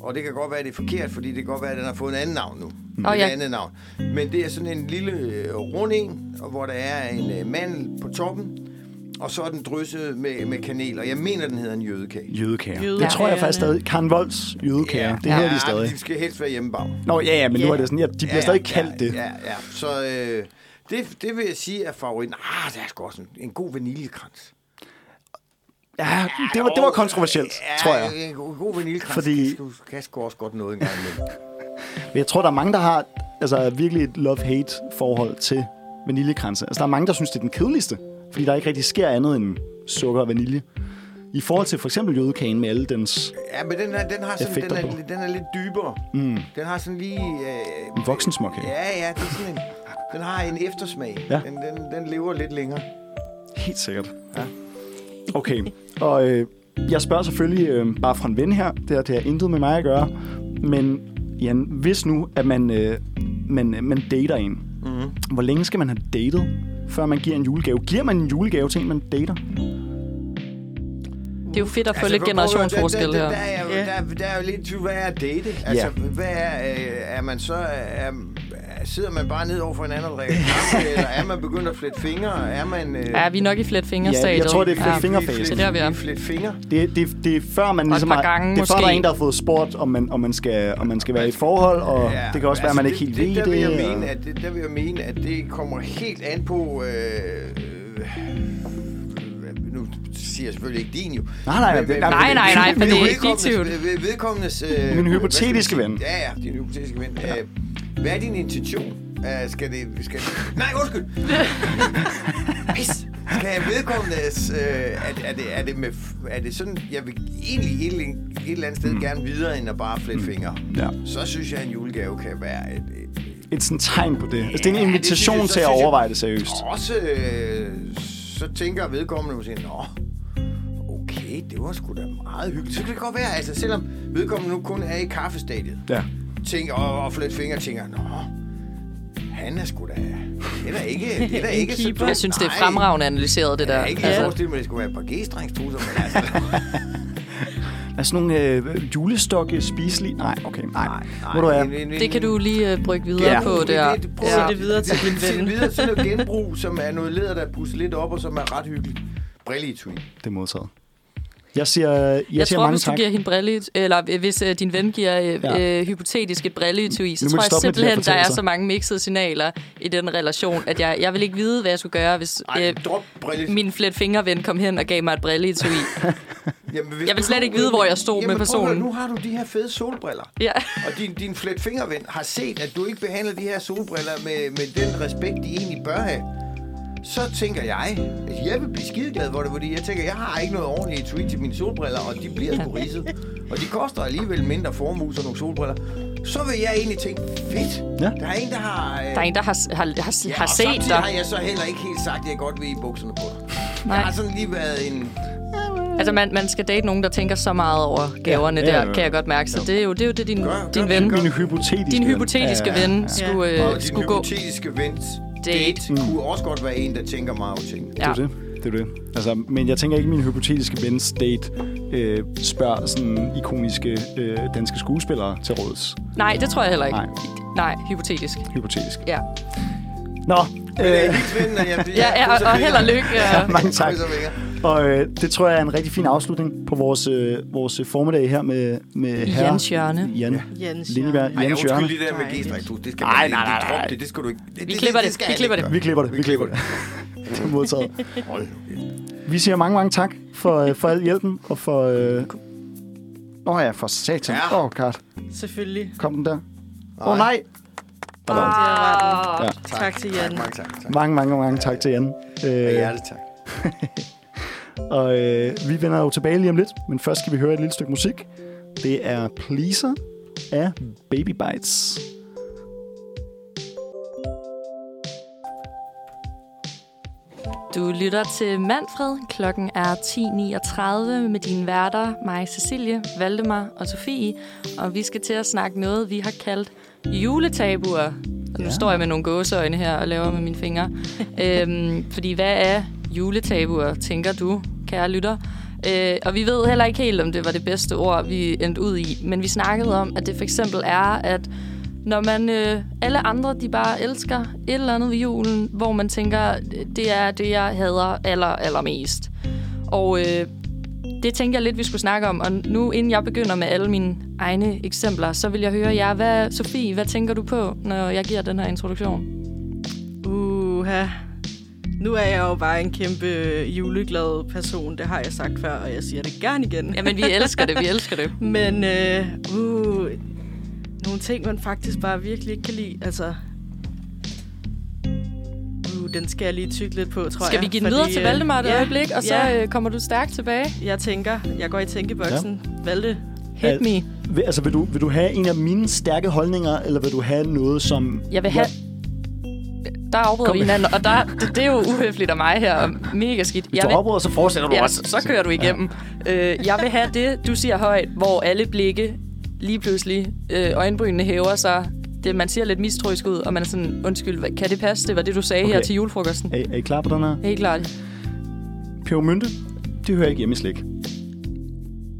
og det kan godt være, at det er forkert, fordi det kan godt være, at den har fået en anden navn nu. Åh, et ja. andet navn. Men det er sådan en lille øh, rund en, og hvor der er en øh, mandel på toppen, og så er den drysset med, med kanel, og jeg mener, den hedder en jødekage. Jødekager. Det tror jeg faktisk stadig. Karen Volds jødekager. Det hedder de stadig. de skal helst være hjemmebag. Nå, ja, ja, men nu Ja. er det sådan, ja, de bliver stadig kaldt det. Ja, ja. Så øh, det, det vil jeg sige er favoritten. Ah, der er sgu også en, en god vaniljekrans. Ja, det var, det var kontroversielt, ja, tror jeg. En god, vaniljekrans Fordi- kan, sgu også godt noget engang imellem. Men jeg tror, der er mange, der har altså, virkelig et love-hate-forhold til vaniljekranse. Altså, der er mange, der synes, det er den kedeligste. Fordi der ikke rigtig sker andet end sukker og vanilje. I forhold til for eksempel jødekagen med alle dens Ja, men den, er, den, har sådan, den, er, på. den er lidt dybere. mm, Den har sådan lige... Øh, en voksensmåkage. Ja, ja, det er sådan en... Den har en eftersmag. Ja. Den, den, den lever lidt længere. Helt sikkert. Ja. Okay, og øh, jeg spørger selvfølgelig øh, bare fra en ven her. Det har, det har intet med mig at gøre. Men Jan, hvis nu, at man, øh, man, man dater en, Mm-hmm. hvor længe skal man have datet, før man giver en julegave? Giver man en julegave til en, man dater? Det er jo fedt at få Altså, lidt generationsforskel der, der, her. der, er jo, der, der er jo lidt hvad er at date? Altså, hvad er, øh, er man så... Er, sidder man bare ned over for en anden og drikker kaffe, eller er man begyndt at flette fingre? Er man... Øh, Ja, vi er nok i flet fingerstadiet. Ja, jeg tror, det er flet Ja. fingerfasen. Det er der, vi er. Flet fingre. Det, det, det er før man ligesom har, gange det er før, der er en, der har fået spurgt, om man, om man, skal, om man skal være i et forhold, og ja, det kan også være, at man ikke helt det, ved der vil det. jeg og- mene, at det, der vil jeg mene, at det kommer helt an på... Øh, øh, nu siger jeg selvfølgelig ikke din jo. Nej, nej, Men- det- nej, nej, nej, men for det er vedkommendes- fiktivt. ved- Vedkommendes... Øh, Min hypotetiske ven. Ja, ja, din hypotetiske ven. Ja. Øh, hvad er din intention? Uh, skal det... Skal nej, undskyld! Pis! Skal jeg vedkommendes... Øh, er, er, det, er, det med, er det sådan... Jeg vil egentlig et, eller- et eller andet sted mm. gerne videre, end at bare flette fingre. Ja. Så synes jeg, at en julegave kan være et, et, Et sådan tegn på det. Altså, det er en Ja, det invitation til at jeg- overveje det seriøst. Også øh, så tænker vedkommende måske, nå, okay, det var sgu da meget hyggeligt. Så kan det godt være, altså selvom vedkommende nu kun er i kaffestadiet, Ja. Tænker, og, og flet fingre tænker, nå, han er sgu da, det er da ikke, det er da ikke så keeper. dumt. Jeg synes, det er Nej. fremragende analyseret, det Jeg der. kan ikke lige Ja. forestille mig, at det skulle være et par g-strengstrusser, men altså, Altså nogle øh, julestokke spiselige? Nej, okay. Nej, nej, Hvor du er. en- en- en- Det kan du lige øh, brygge videre Ja. på Det- der. det- det- prøv Ja. det videre til din ven. videre til noget genbrug, som er noget læder, der er pusset lidt op, og som er ret hyggeligt. Brilleetui. Det er modtaget. Jeg siger, jeg, Jeg siger tror, mange hvis du tak. giver hende brille, eller hvis øh, din ven giver øh, Ja. øh, hypotetisk et brilleetui, så tror jeg de simpelthen, der er så mange mixede signaler i den relation, at jeg, jeg vil ikke vide, hvad jeg skulle gøre, hvis Ej, øh, drop min flet fingerven kom hen og gav mig et brilleetui. Jamen, hvis Jeg vil slet ikke vide, hvor jeg stod Jamen, med prøv personen. Nu har du de her fede solbriller. ja. Og din, din flet fingerven har set, at du ikke behandler de her solbriller med, med den respekt, de egentlig bør have. Så tænker jeg, at jeg vil blive skideglad for det, fordi jeg tænker, jeg har ikke noget ordentligt tweet til mine solbriller, og de bliver sgu ridset. Og de koster alligevel mindre formue, sådan nogle solbriller. Så vil jeg egentlig tænke, fedt. Ja. Der er en, der har... øh, Der er en, der har, har, har, Ja, har og set samtidig dig. har jeg så heller ikke helt sagt, at jeg godt vil i bukserne på dig. Nej. Jeg har sådan lige været en... Altså, man, man skal date nogen, der tænker så meget over gaverne Ja, ja, der, ja. kan jeg godt mærke. Så det er jo det, er jo det din, Gør- din gør- ven, Min hypotetiske din ven. hypotetiske Ja, ja, ven ja. skulle, Og øh, din skulle gå. hypotetiske vens Date. date kunne også godt være en, der tænker meget ting. Det Ja. er det. Det er det. Altså, men jeg tænker ikke, at min hypotetiske vens date øh, spørger sådan ikoniske øh, danske skuespillere til råds. Nej, det tror jeg heller ikke. Nej. Nej, hypotetisk. Hypotetisk. Ja, Nå, Øh, øh, helt ven, og jeg, ja, ja og, og held og lykke. Ja. mange tak. Og øh, det tror jeg er en rigtig fin afslutning på vores, øh, vores formiddag her med, med herre Jens Hjørne. Jan Jens Lindberg. Ej, Jens undskyld det der med Nej, g-streng, det skal Nej, ikke. nej, nej, nej. det, det skal du ikke. Det, Vi klipper det. skal Vi han klipper det. Vi klipper det. Vi klipper det. Det er modtaget. Vi siger mange, mange tak for, øh, for al hjælpen og for... Øh... Åh oh ja, for satan. Åh, Ja. oh, God. Selvfølgelig. Kom den der. Åh oh, nej. Det er retten. Ja. Tak til Jan. Mange tak. tak. Mange, mange, mange tak til Jan. Øh, hjertet tak. og øh, vi vender jo tilbage lige om lidt, men først skal vi høre et lille stykke musik. Det er Pleaser af Baby Bites. Du lytter til Manfred. Klokken er 10.39 med dine værter, mig, Cecilie, Valdemar og Sofie. Og vi skal til at snakke noget, vi har kaldt juletabuer. Og nu Ja. står jeg med nogle gåseøjne her og laver med mine fingre. øhm, fordi hvad er juletabuer, tænker du, kære lytter? Øh, og vi ved heller ikke helt, om det var det bedste ord, vi endte ud i. Men vi snakkede om, at det for eksempel er, at Når man, øh, alle andre, de bare elsker et eller andet ved julen, hvor man tænker, det er det, jeg hader aller, allermest. Og øh, det tænker jeg lidt, vi skulle snakke om. Og nu, inden jeg begynder med alle mine egne eksempler, så vil jeg høre jer. Hvad, Sofie, hvad tænker du på, når jeg giver den her introduktion? Uha. Nu er jeg jo bare en kæmpe juleglad person. Det har jeg sagt før, og jeg siger det gerne igen. Jamen, vi elsker det, vi elsker det. Men øh, uh, nogle ting, man faktisk bare virkelig ikke kan lide. Altså, uh, den skal jeg lige tykke lidt på, tror Skal jeg. vi give den videre til øh, Valdemar et ja, øjeblik, og så ja. øh, kommer du stærkt tilbage? Jeg tænker, jeg går i tænkeboksen. Ja. Valde. Hit me. Vil, altså, vil du, vil du have en af mine stærke holdninger, eller vil du have noget, som... Jeg vil have... Der afbryder vi hinanden, og der, det, det er jo uhøfligt af mig her, og mega skidt. Hvis Jeg du vil, afbryder, så fortsætter du ja, også. så, kører du igennem. Øh, jeg vil have det, du siger højt, hvor alle blikke lige pludselig øh, øjenbrynene hæver sig. Det, man siger lidt mistroisk ud, og man er sådan, undskyld, kan det passe? Det var det, du sagde okay. her til julefrokosten. Er, er I klar på den her? Helt klart. Pebermynte, det hører ikke hjemme i slik.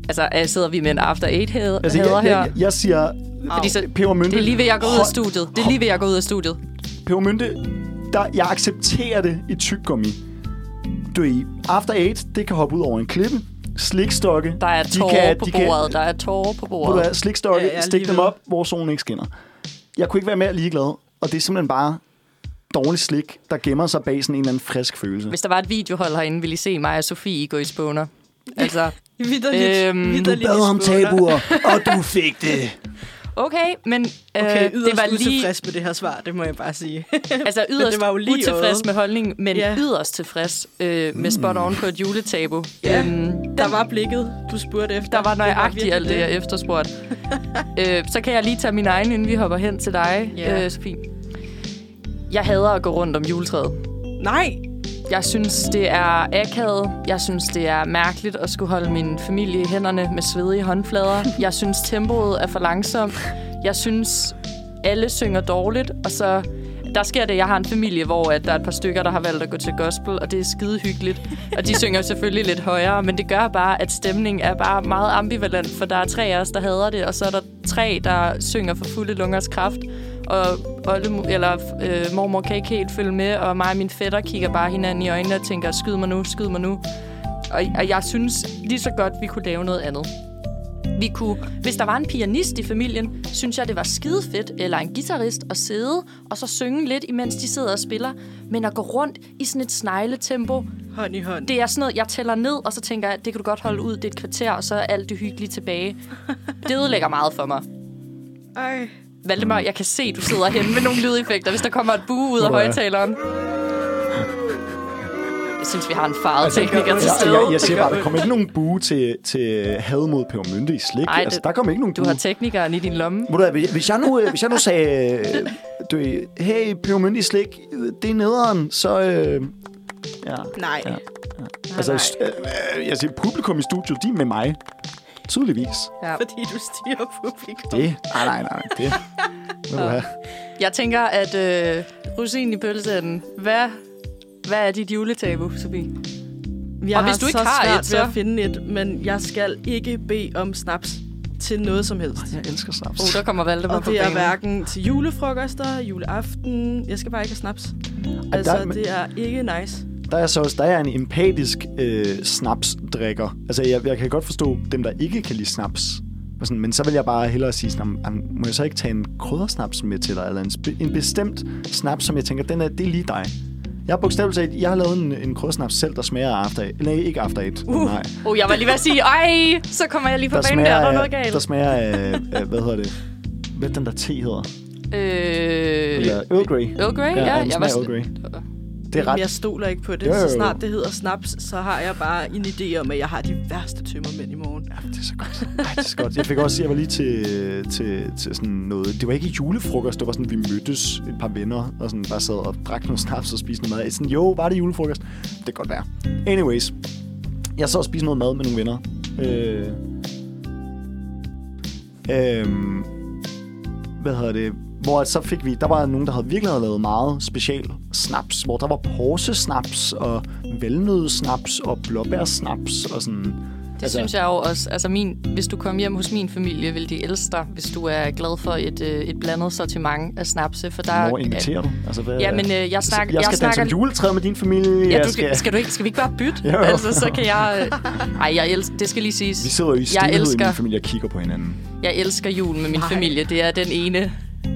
Altså, sidder vi med en after eight hader, Altså, hader jeg, her? jeg, jeg siger, Fordi så, pebermynte... det er lige ved, jeg går ud af studiet. Det er lige ved, jeg går ud af studiet. Pebermynte, der, jeg accepterer det i tyggegummi. Du er i After Eight, det kan hoppe ud over en klippe. Slikstokke. Der er de tårer på de bordet. Der er tårer på Ved du bordet. hvad, slikstokke, Ja, er stik dem op, hvor solen ikke skinner. Jeg kunne ikke være mere ligeglad, og det er simpelthen bare dårlig slik, der gemmer sig bag sådan en eller anden frisk følelse. Hvis der var et videohold herinde, ville I se mig og Sofie gå i spåner. Altså, Vidderligt. Øhm, vidderligt Du bad om tabuer, og du fik det. Okay, men Okay, øh, det var lige utilfreds med det her svar, det må jeg bare sige. altså yderst det var jo lige utilfreds med holdningen, men Ja. yderst tilfreds øh, med spot on på et juletabu. Ja. Øhm, Der var blikket, du spurgte efter. der var Det nøjagtigt alt det, jeg efterspurgte. øh, så kan jeg lige tage min egen, inden vi hopper hen til dig, Ja. øh, Sofie. Jeg hader at gå rundt om juletræet. Nej, Jeg synes, det er akavet. Jeg synes, det er mærkeligt at skulle holde min familie i hænderne med svedige håndflader. Jeg synes, tempoet er for langsomt. Jeg synes, alle synger dårligt. Og så der sker det, jeg har en familie, hvor at der er et par stykker, der har valgt at gå til gospel, og det er skide hyggeligt. Og de synger selvfølgelig lidt højere, men det gør bare, at stemningen er bare meget ambivalent, for der er tre af os, der hader det, og så er der tre, der synger for fulde lungers kraft. Og Olle, eller øh, mormor kan ikke helt følge med, og mig og min fætter kigger bare hinanden i øjnene og tænker, skyd mig nu, skyd mig nu. Og, og jeg synes lige så godt, vi kunne lave noget andet. Vi kunne, hvis der var en pianist i familien, synes jeg, det var skide fedt, eller en guitarist, at sidde og så synge lidt, imens de sidder og spiller. Men at gå rundt i sådan et snegletempo, hånd i hånd. det er sådan noget, jeg tæller ned, og så tænker jeg, det kan du godt holde ud, det er et kvarter, og så er alt det hyggelige tilbage. Det ødelægger meget for mig. Ej. Valdemar, jeg kan se, du sidder hen med nogle lydeffekter, hvis der kommer et bue ud af er- højtaleren. Jeg synes, vi har en farvet Altså, tekniker til jeg, stede. jeg, jeg siger bare, der kommer ikke nogen bue til, til had mod pebermynte i slik. Ej, altså, der kommer ikke nogen Du bue. har teknikeren i din lomme. Ved du hvis- jeg nu, øh, hvis jeg nu sagde, øh, du, hey, pebermynte i slik, det er nederen, så... Øh, ja. Nej. Ja. Nej, Altså, nej. øh, øh, jeg siger, publikum i studiet, de er med mig. Tydeligvis. Ja. Fordi du stiger publikum. Det? Nej, nej, nej. Det have. Jeg tænker, at øh, rosinen i pølseenden, hvad, hvad er dit juletabu, Sofie? Jeg Og hvis du ikke så har svært et, ved så- at finde et, men jeg skal ikke bede om snaps til noget som helst. Jeg elsker snaps. Oh, der kommer Valdemar Og på det er hverken til julefrokoster, juleaften. Jeg skal bare ikke have snaps. Altså, der- det er ikke nice. Der er så også der er en empatisk øh, snapsdrikker. Altså, jeg, jeg kan godt forstå dem, der ikke kan lide snaps. Og Sådan, men så vil jeg bare hellere sige, sådan, "Am, må jeg så ikke tage en kryddersnaps med til dig? Eller en, en bestemt snaps, som jeg tænker, den er, det er lige dig. Jeg har bogstaveligt talt, jeg har lavet en, en kryddersnaps selv, der smager af after. Nej, ikke after eight. Uh. Nej. Oh, jeg var lige ved at sige, ej, så kommer jeg lige på Der banen der, smager, der er noget galt. der smager af, af, hvad hedder det? Hvad den der te hedder? Øh, Eller Earl Grey. Earl Grey? Ja, Ja, jeg var Earl Grey. Det er ret. jeg stoler ikke på det. Jo, jo. Så snart det hedder snaps, så har jeg bare en idé om, at jeg har de værste tømmermænd i morgen. Ja, det er så godt. Ej, det er så godt. Jeg fik også, jeg var lige til, til, til sådan noget, det var ikke julefrokost, det var sådan, vi mødtes et par venner, og sådan bare sad og drak noget snaps og spiste noget mad. Sådan, jo, var det julefrokost? Det kan godt være. Anyways, jeg så og spiste noget mad med nogle venner. Øh, øh, hvad hedder det? Hvor så fik vi, der var nogen, der havde virkelig havde lavet meget special snaps, hvor der var porsesnaps og valnødsnaps og blåbærsnaps og sådan Det Altså- altså, synes jeg jo også. Altså min, hvis du kommer hjem hos min familie, vil de elske dig, hvis du er glad for et, øh, et blandet sortiment af snapse. For der, Hvor inviterer du? Altså, hvad, Ja, men øh, jeg, snak, jeg skal danse snakker... om juletræet med din familie. Ja, jeg du skal, skal, du ikke, skal vi ikke bare bytte? Jo. Altså, så kan jeg... Øh... Ej, jeg elsker, det skal lige siges. Vi sidder jo i jeg stillhed i elsker, min familie og kigger på hinanden. jeg elsker jul med min Nej. familie. Det er den ene,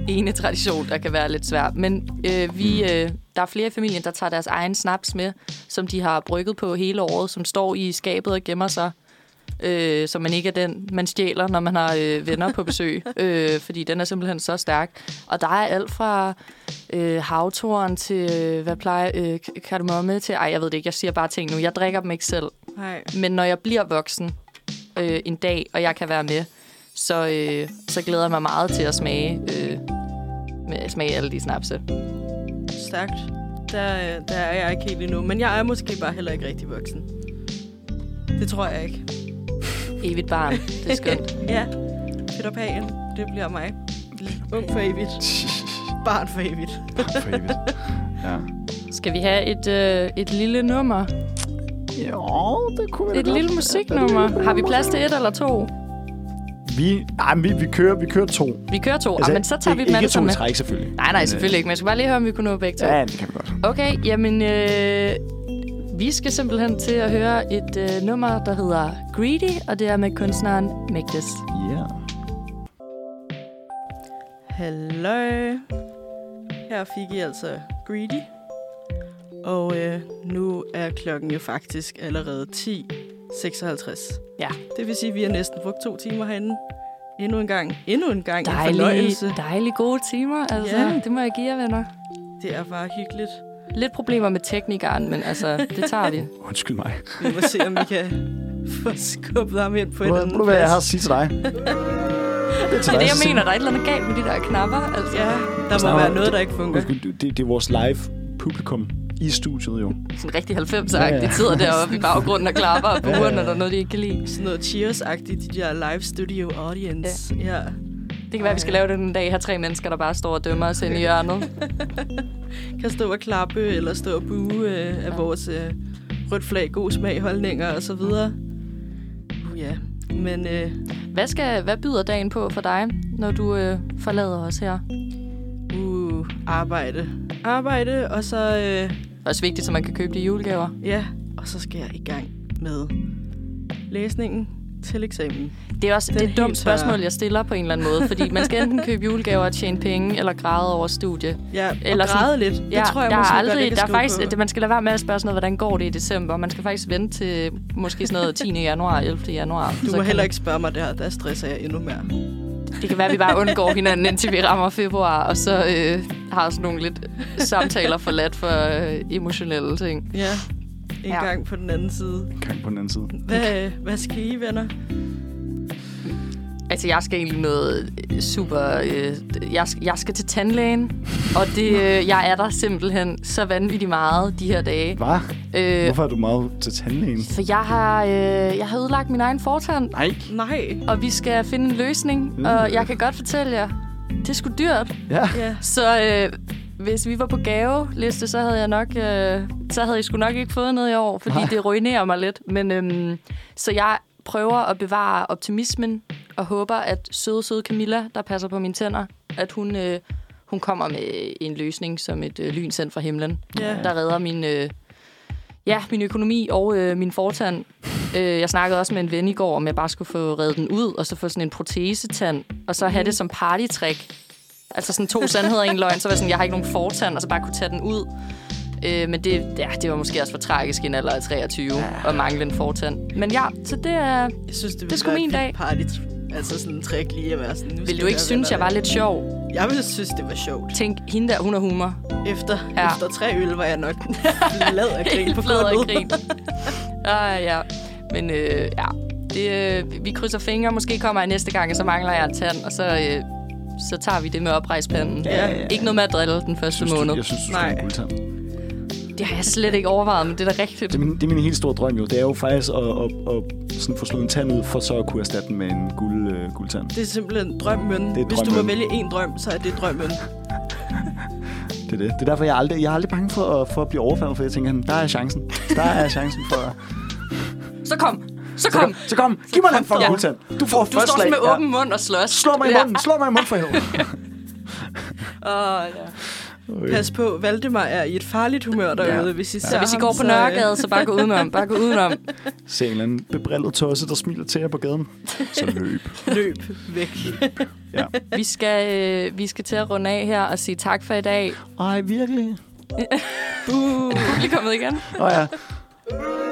ene tradition, der kan være lidt svær. Men øh, vi, øh, der er flere i familien, der tager deres egen snaps med, som de har brygget på hele året, som står i skabet og gemmer sig. Øh, så man ikke er den, man stjæler, når man har øh, venner på besøg. øh, fordi den er simpelthen så stærk. Og der er alt fra øh, havtoren til, øh, hvad plejer, øh, kardemomme til... Ej, jeg ved det ikke, jeg siger bare ting nu. Jeg drikker dem ikke selv. Nej. Men når jeg bliver voksen øh, en dag, og jeg kan være med, så, øh, så glæder jeg mig meget til at smage, øh, med, smage alle de snapse. Stærkt. Der, der er jeg ikke helt endnu. Men jeg er måske bare heller ikke rigtig voksen. Det tror jeg ikke. Evigt barn. Det er skønt. ja. Peter Pan. Det bliver mig. Ung for evigt. Barn for evigt. For evigt. Ja. Skal vi have et, øh, et lille nummer? Jo, det kunne vi Et lille musiknummer. Har vi plads til et eller to? Vi, nej, men vi, vi, kører, vi kører to. Vi kører to, altså, men så tager vi dem ikke alle to sammen med. træk, selvfølgelig. Nej, nej, Men, selvfølgelig ikke. Men jeg skal bare lige høre, om vi kunne nå begge to. øh, Ja, det kan vi godt. Okay, jamen, øh, vi skal simpelthen til at høre et øh, nummer, der hedder Greedy, og det er med kunstneren Megdes. Ja. Hallo. Her fik I altså Greedy. Og øh, nu er klokken jo faktisk allerede 10.56. Ja. Det vil sige, at vi har næsten brugt to timer herinde. Endnu en gang. Endnu en gang. En Dejlige, fornøjelse. dejlige gode timer, altså. Ja. Det må jeg give jer, venner. Det er bare hyggeligt. Lidt problemer med teknikeren, men altså, det tager vi. Undskyld mig. Vi må se, om vi kan få skubbet ham ind på en anden du, hvad jeg har at plads. sige til dig? Det er, Det er det, jeg mener. Der er et eller andet galt med de der knapper. Altså. Ja, der må være noget, der ikke fungerer. Undskyld, det, det er vores live publikum i studiet jo. Sådan rigtig 90 Ja, ja, ja. De sidder deroppe i baggrunden og klapper og Ja, ja, buer, ja. når der er noget, de ikke kan lide. Sådan noget Cheers-agtigt, de der live studio audience. Ja. ja. Det kan være, vi skal lave det en dag. Have tre mennesker, der bare står og dømmer os ind i hjørnet. Kan stå og klappe, eller stå og bue øh, af vores øh, rødt flag, god smag, holdninger og så videre. Uh, ja. Men øh, Hvad, skal, hvad byder dagen på for dig, når du øh, forlader os her? Arbejde. Arbejde, og så... Øh, Også vigtigt, så man kan købe de julegaver. ja, og så skal jeg i gang med læsningen til eksamen. Det er også Den det er et dumt helt tørre. spørgsmål, jeg stiller på en eller anden måde. Fordi man skal enten købe julegaver og tjene penge, eller græde over studie. Ja, Eller eller sådan- græde lidt. Det tror jeg der måske er godt, aldrig, jeg kan der er skrive faktisk, på. det, man skal lade være med at spørge sådan noget, hvordan går det i december. Man skal faktisk vente til måske sådan noget 10. januar, 11. januar. Du må kan heller man- ikke spørge mig der, der stresser jeg endnu mere. Det kan være, at vi bare undgår hinanden, indtil vi rammer februar, og så øh, har sådan nogle lidt samtaler forladt for øh, emotionelle ting. Ja, en Ja. gang på den anden side. En gang på den anden side. Hvad, hvad skal I, venner? Altså, jeg skal egentlig noget øh, super... Øh, jeg, skal, jeg skal til tandlægen, og det, øh, jeg er der simpelthen så vanvittigt meget de her dage. Hvad? Øh, Hvorfor er du meget til tandlægen? for jeg har, øh, jeg har ødelagt min egen fortand, Nej. Nej. og vi skal finde en løsning, Mm. og jeg kan godt fortælle jer, det er sgu dyrt. Ja. Ja. Så øh, hvis vi var på gaveliste, så havde jeg nok, øh, så havde jeg sgu nok ikke fået noget i år, fordi Nej. det ruinerer mig lidt. Men øhm, så jeg prøver at bevare optimismen og håber, at søde, søde Camilla, der passer på mine tænder, at hun, øh, hun kommer med en løsning som et øh, lyn sendt fra himlen, Ja. der redder min, øh, ja, min økonomi og øh, min fortand. Øh, jeg snakkede også med en ven i går, om jeg bare skulle få reddet den ud, og så få sådan en protesetand, og så have det som partytrick. Altså sådan to sandheder i en løgn, så var jeg sådan, jeg har ikke nogen fortand, og så bare kunne tage den ud. Øh, men det, ja, det var måske også for tragisk i en alder af 23 at mangle en fortand. Men ja, så det er... Jeg synes, det, Det er sgu min dag. Party, altså sådan en trick lige at være sådan... Nu Vil du ikke synes, jeg var lidt sjov? Jeg ville synes, det var sjovt. Tænk, hende der, hun har humor. Efter, Ja. ja. efter tre øl var jeg nok flad af grin på flad af grin. Ah, ja. Men øh, ja, det, øh, vi krydser fingre. Måske kommer jeg næste gang, og så mangler jeg en tand, og så, øh, så tager vi det med oprejspanden. Ja. Ikke noget med at drille den første Synes du, måned. jeg synes, du skal Nej. Det har jeg slet ikke overvejet, men det er da rigtigt. Det er, min, det er min helt store drøm jo. Det er jo faktisk at, at, at sådan få slået en tand ud, for så at kunne erstatte den med en guld, øh, guldtand. Det er simpelthen drømmen. Det er Hvis du må drømmen. vælge en drøm, så er det drømmen. Det er det. Det er derfor, jeg er aldrig, jeg er aldrig bange for at, for at blive overfaldet, for jeg tænker, der er chancen. Der er chancen for... Så kom. Så kom. Så kom. Giv mig den fucking Ja. guldtand. Du får Du først står slag. med Ja. åben mund og slås. Slå mig i munden. Slå mig i munden for helvede. Åh, ja. Pas på, Valdemar er i et farligt humør derude, Ja. hvis I ser Så hvis I går på Nørregade, så bare gå udenom. Bare gå udenom. Se en eller anden bebrillet tosse, der smiler til jer på gaden. Så løb. løb væk. Ja. Vi skal, øh, vi skal til at runde af her og sige tak for i dag. Ej, virkelig? Uh. Er publikummet igen? Åh oh, ja.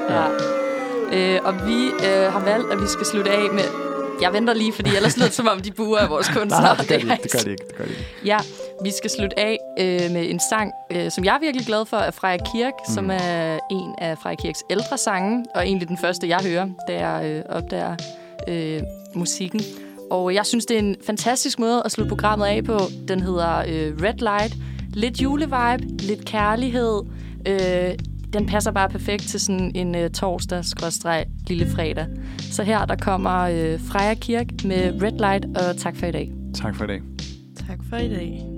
Ja. Øh, og vi øh, har valgt, at vi skal slutte af med... Jeg venter lige, fordi ellers lyder det, som om de buer af vores kunstnere. Nej, det gør de ikke. Det gør de ikke. Det gør de ikke. Ja, vi skal slutte af øh, med en sang, øh, som jeg er virkelig glad for, af Freja Kirk, mm. som er en af Freja Kirks ældre sange, og egentlig den første, jeg hører, da jeg øh, opdager øh, musikken. Og jeg synes, det er en fantastisk måde at slutte programmet af på. Den hedder øh, Red Light. Lidt julevibe, lidt kærlighed. Øh, den passer bare perfekt til sådan en øh, torsdag lille fredag. Så her der kommer øh, Freja Kirk med Red Light, og tak for i dag. Tak for i dag. Tak for i dag.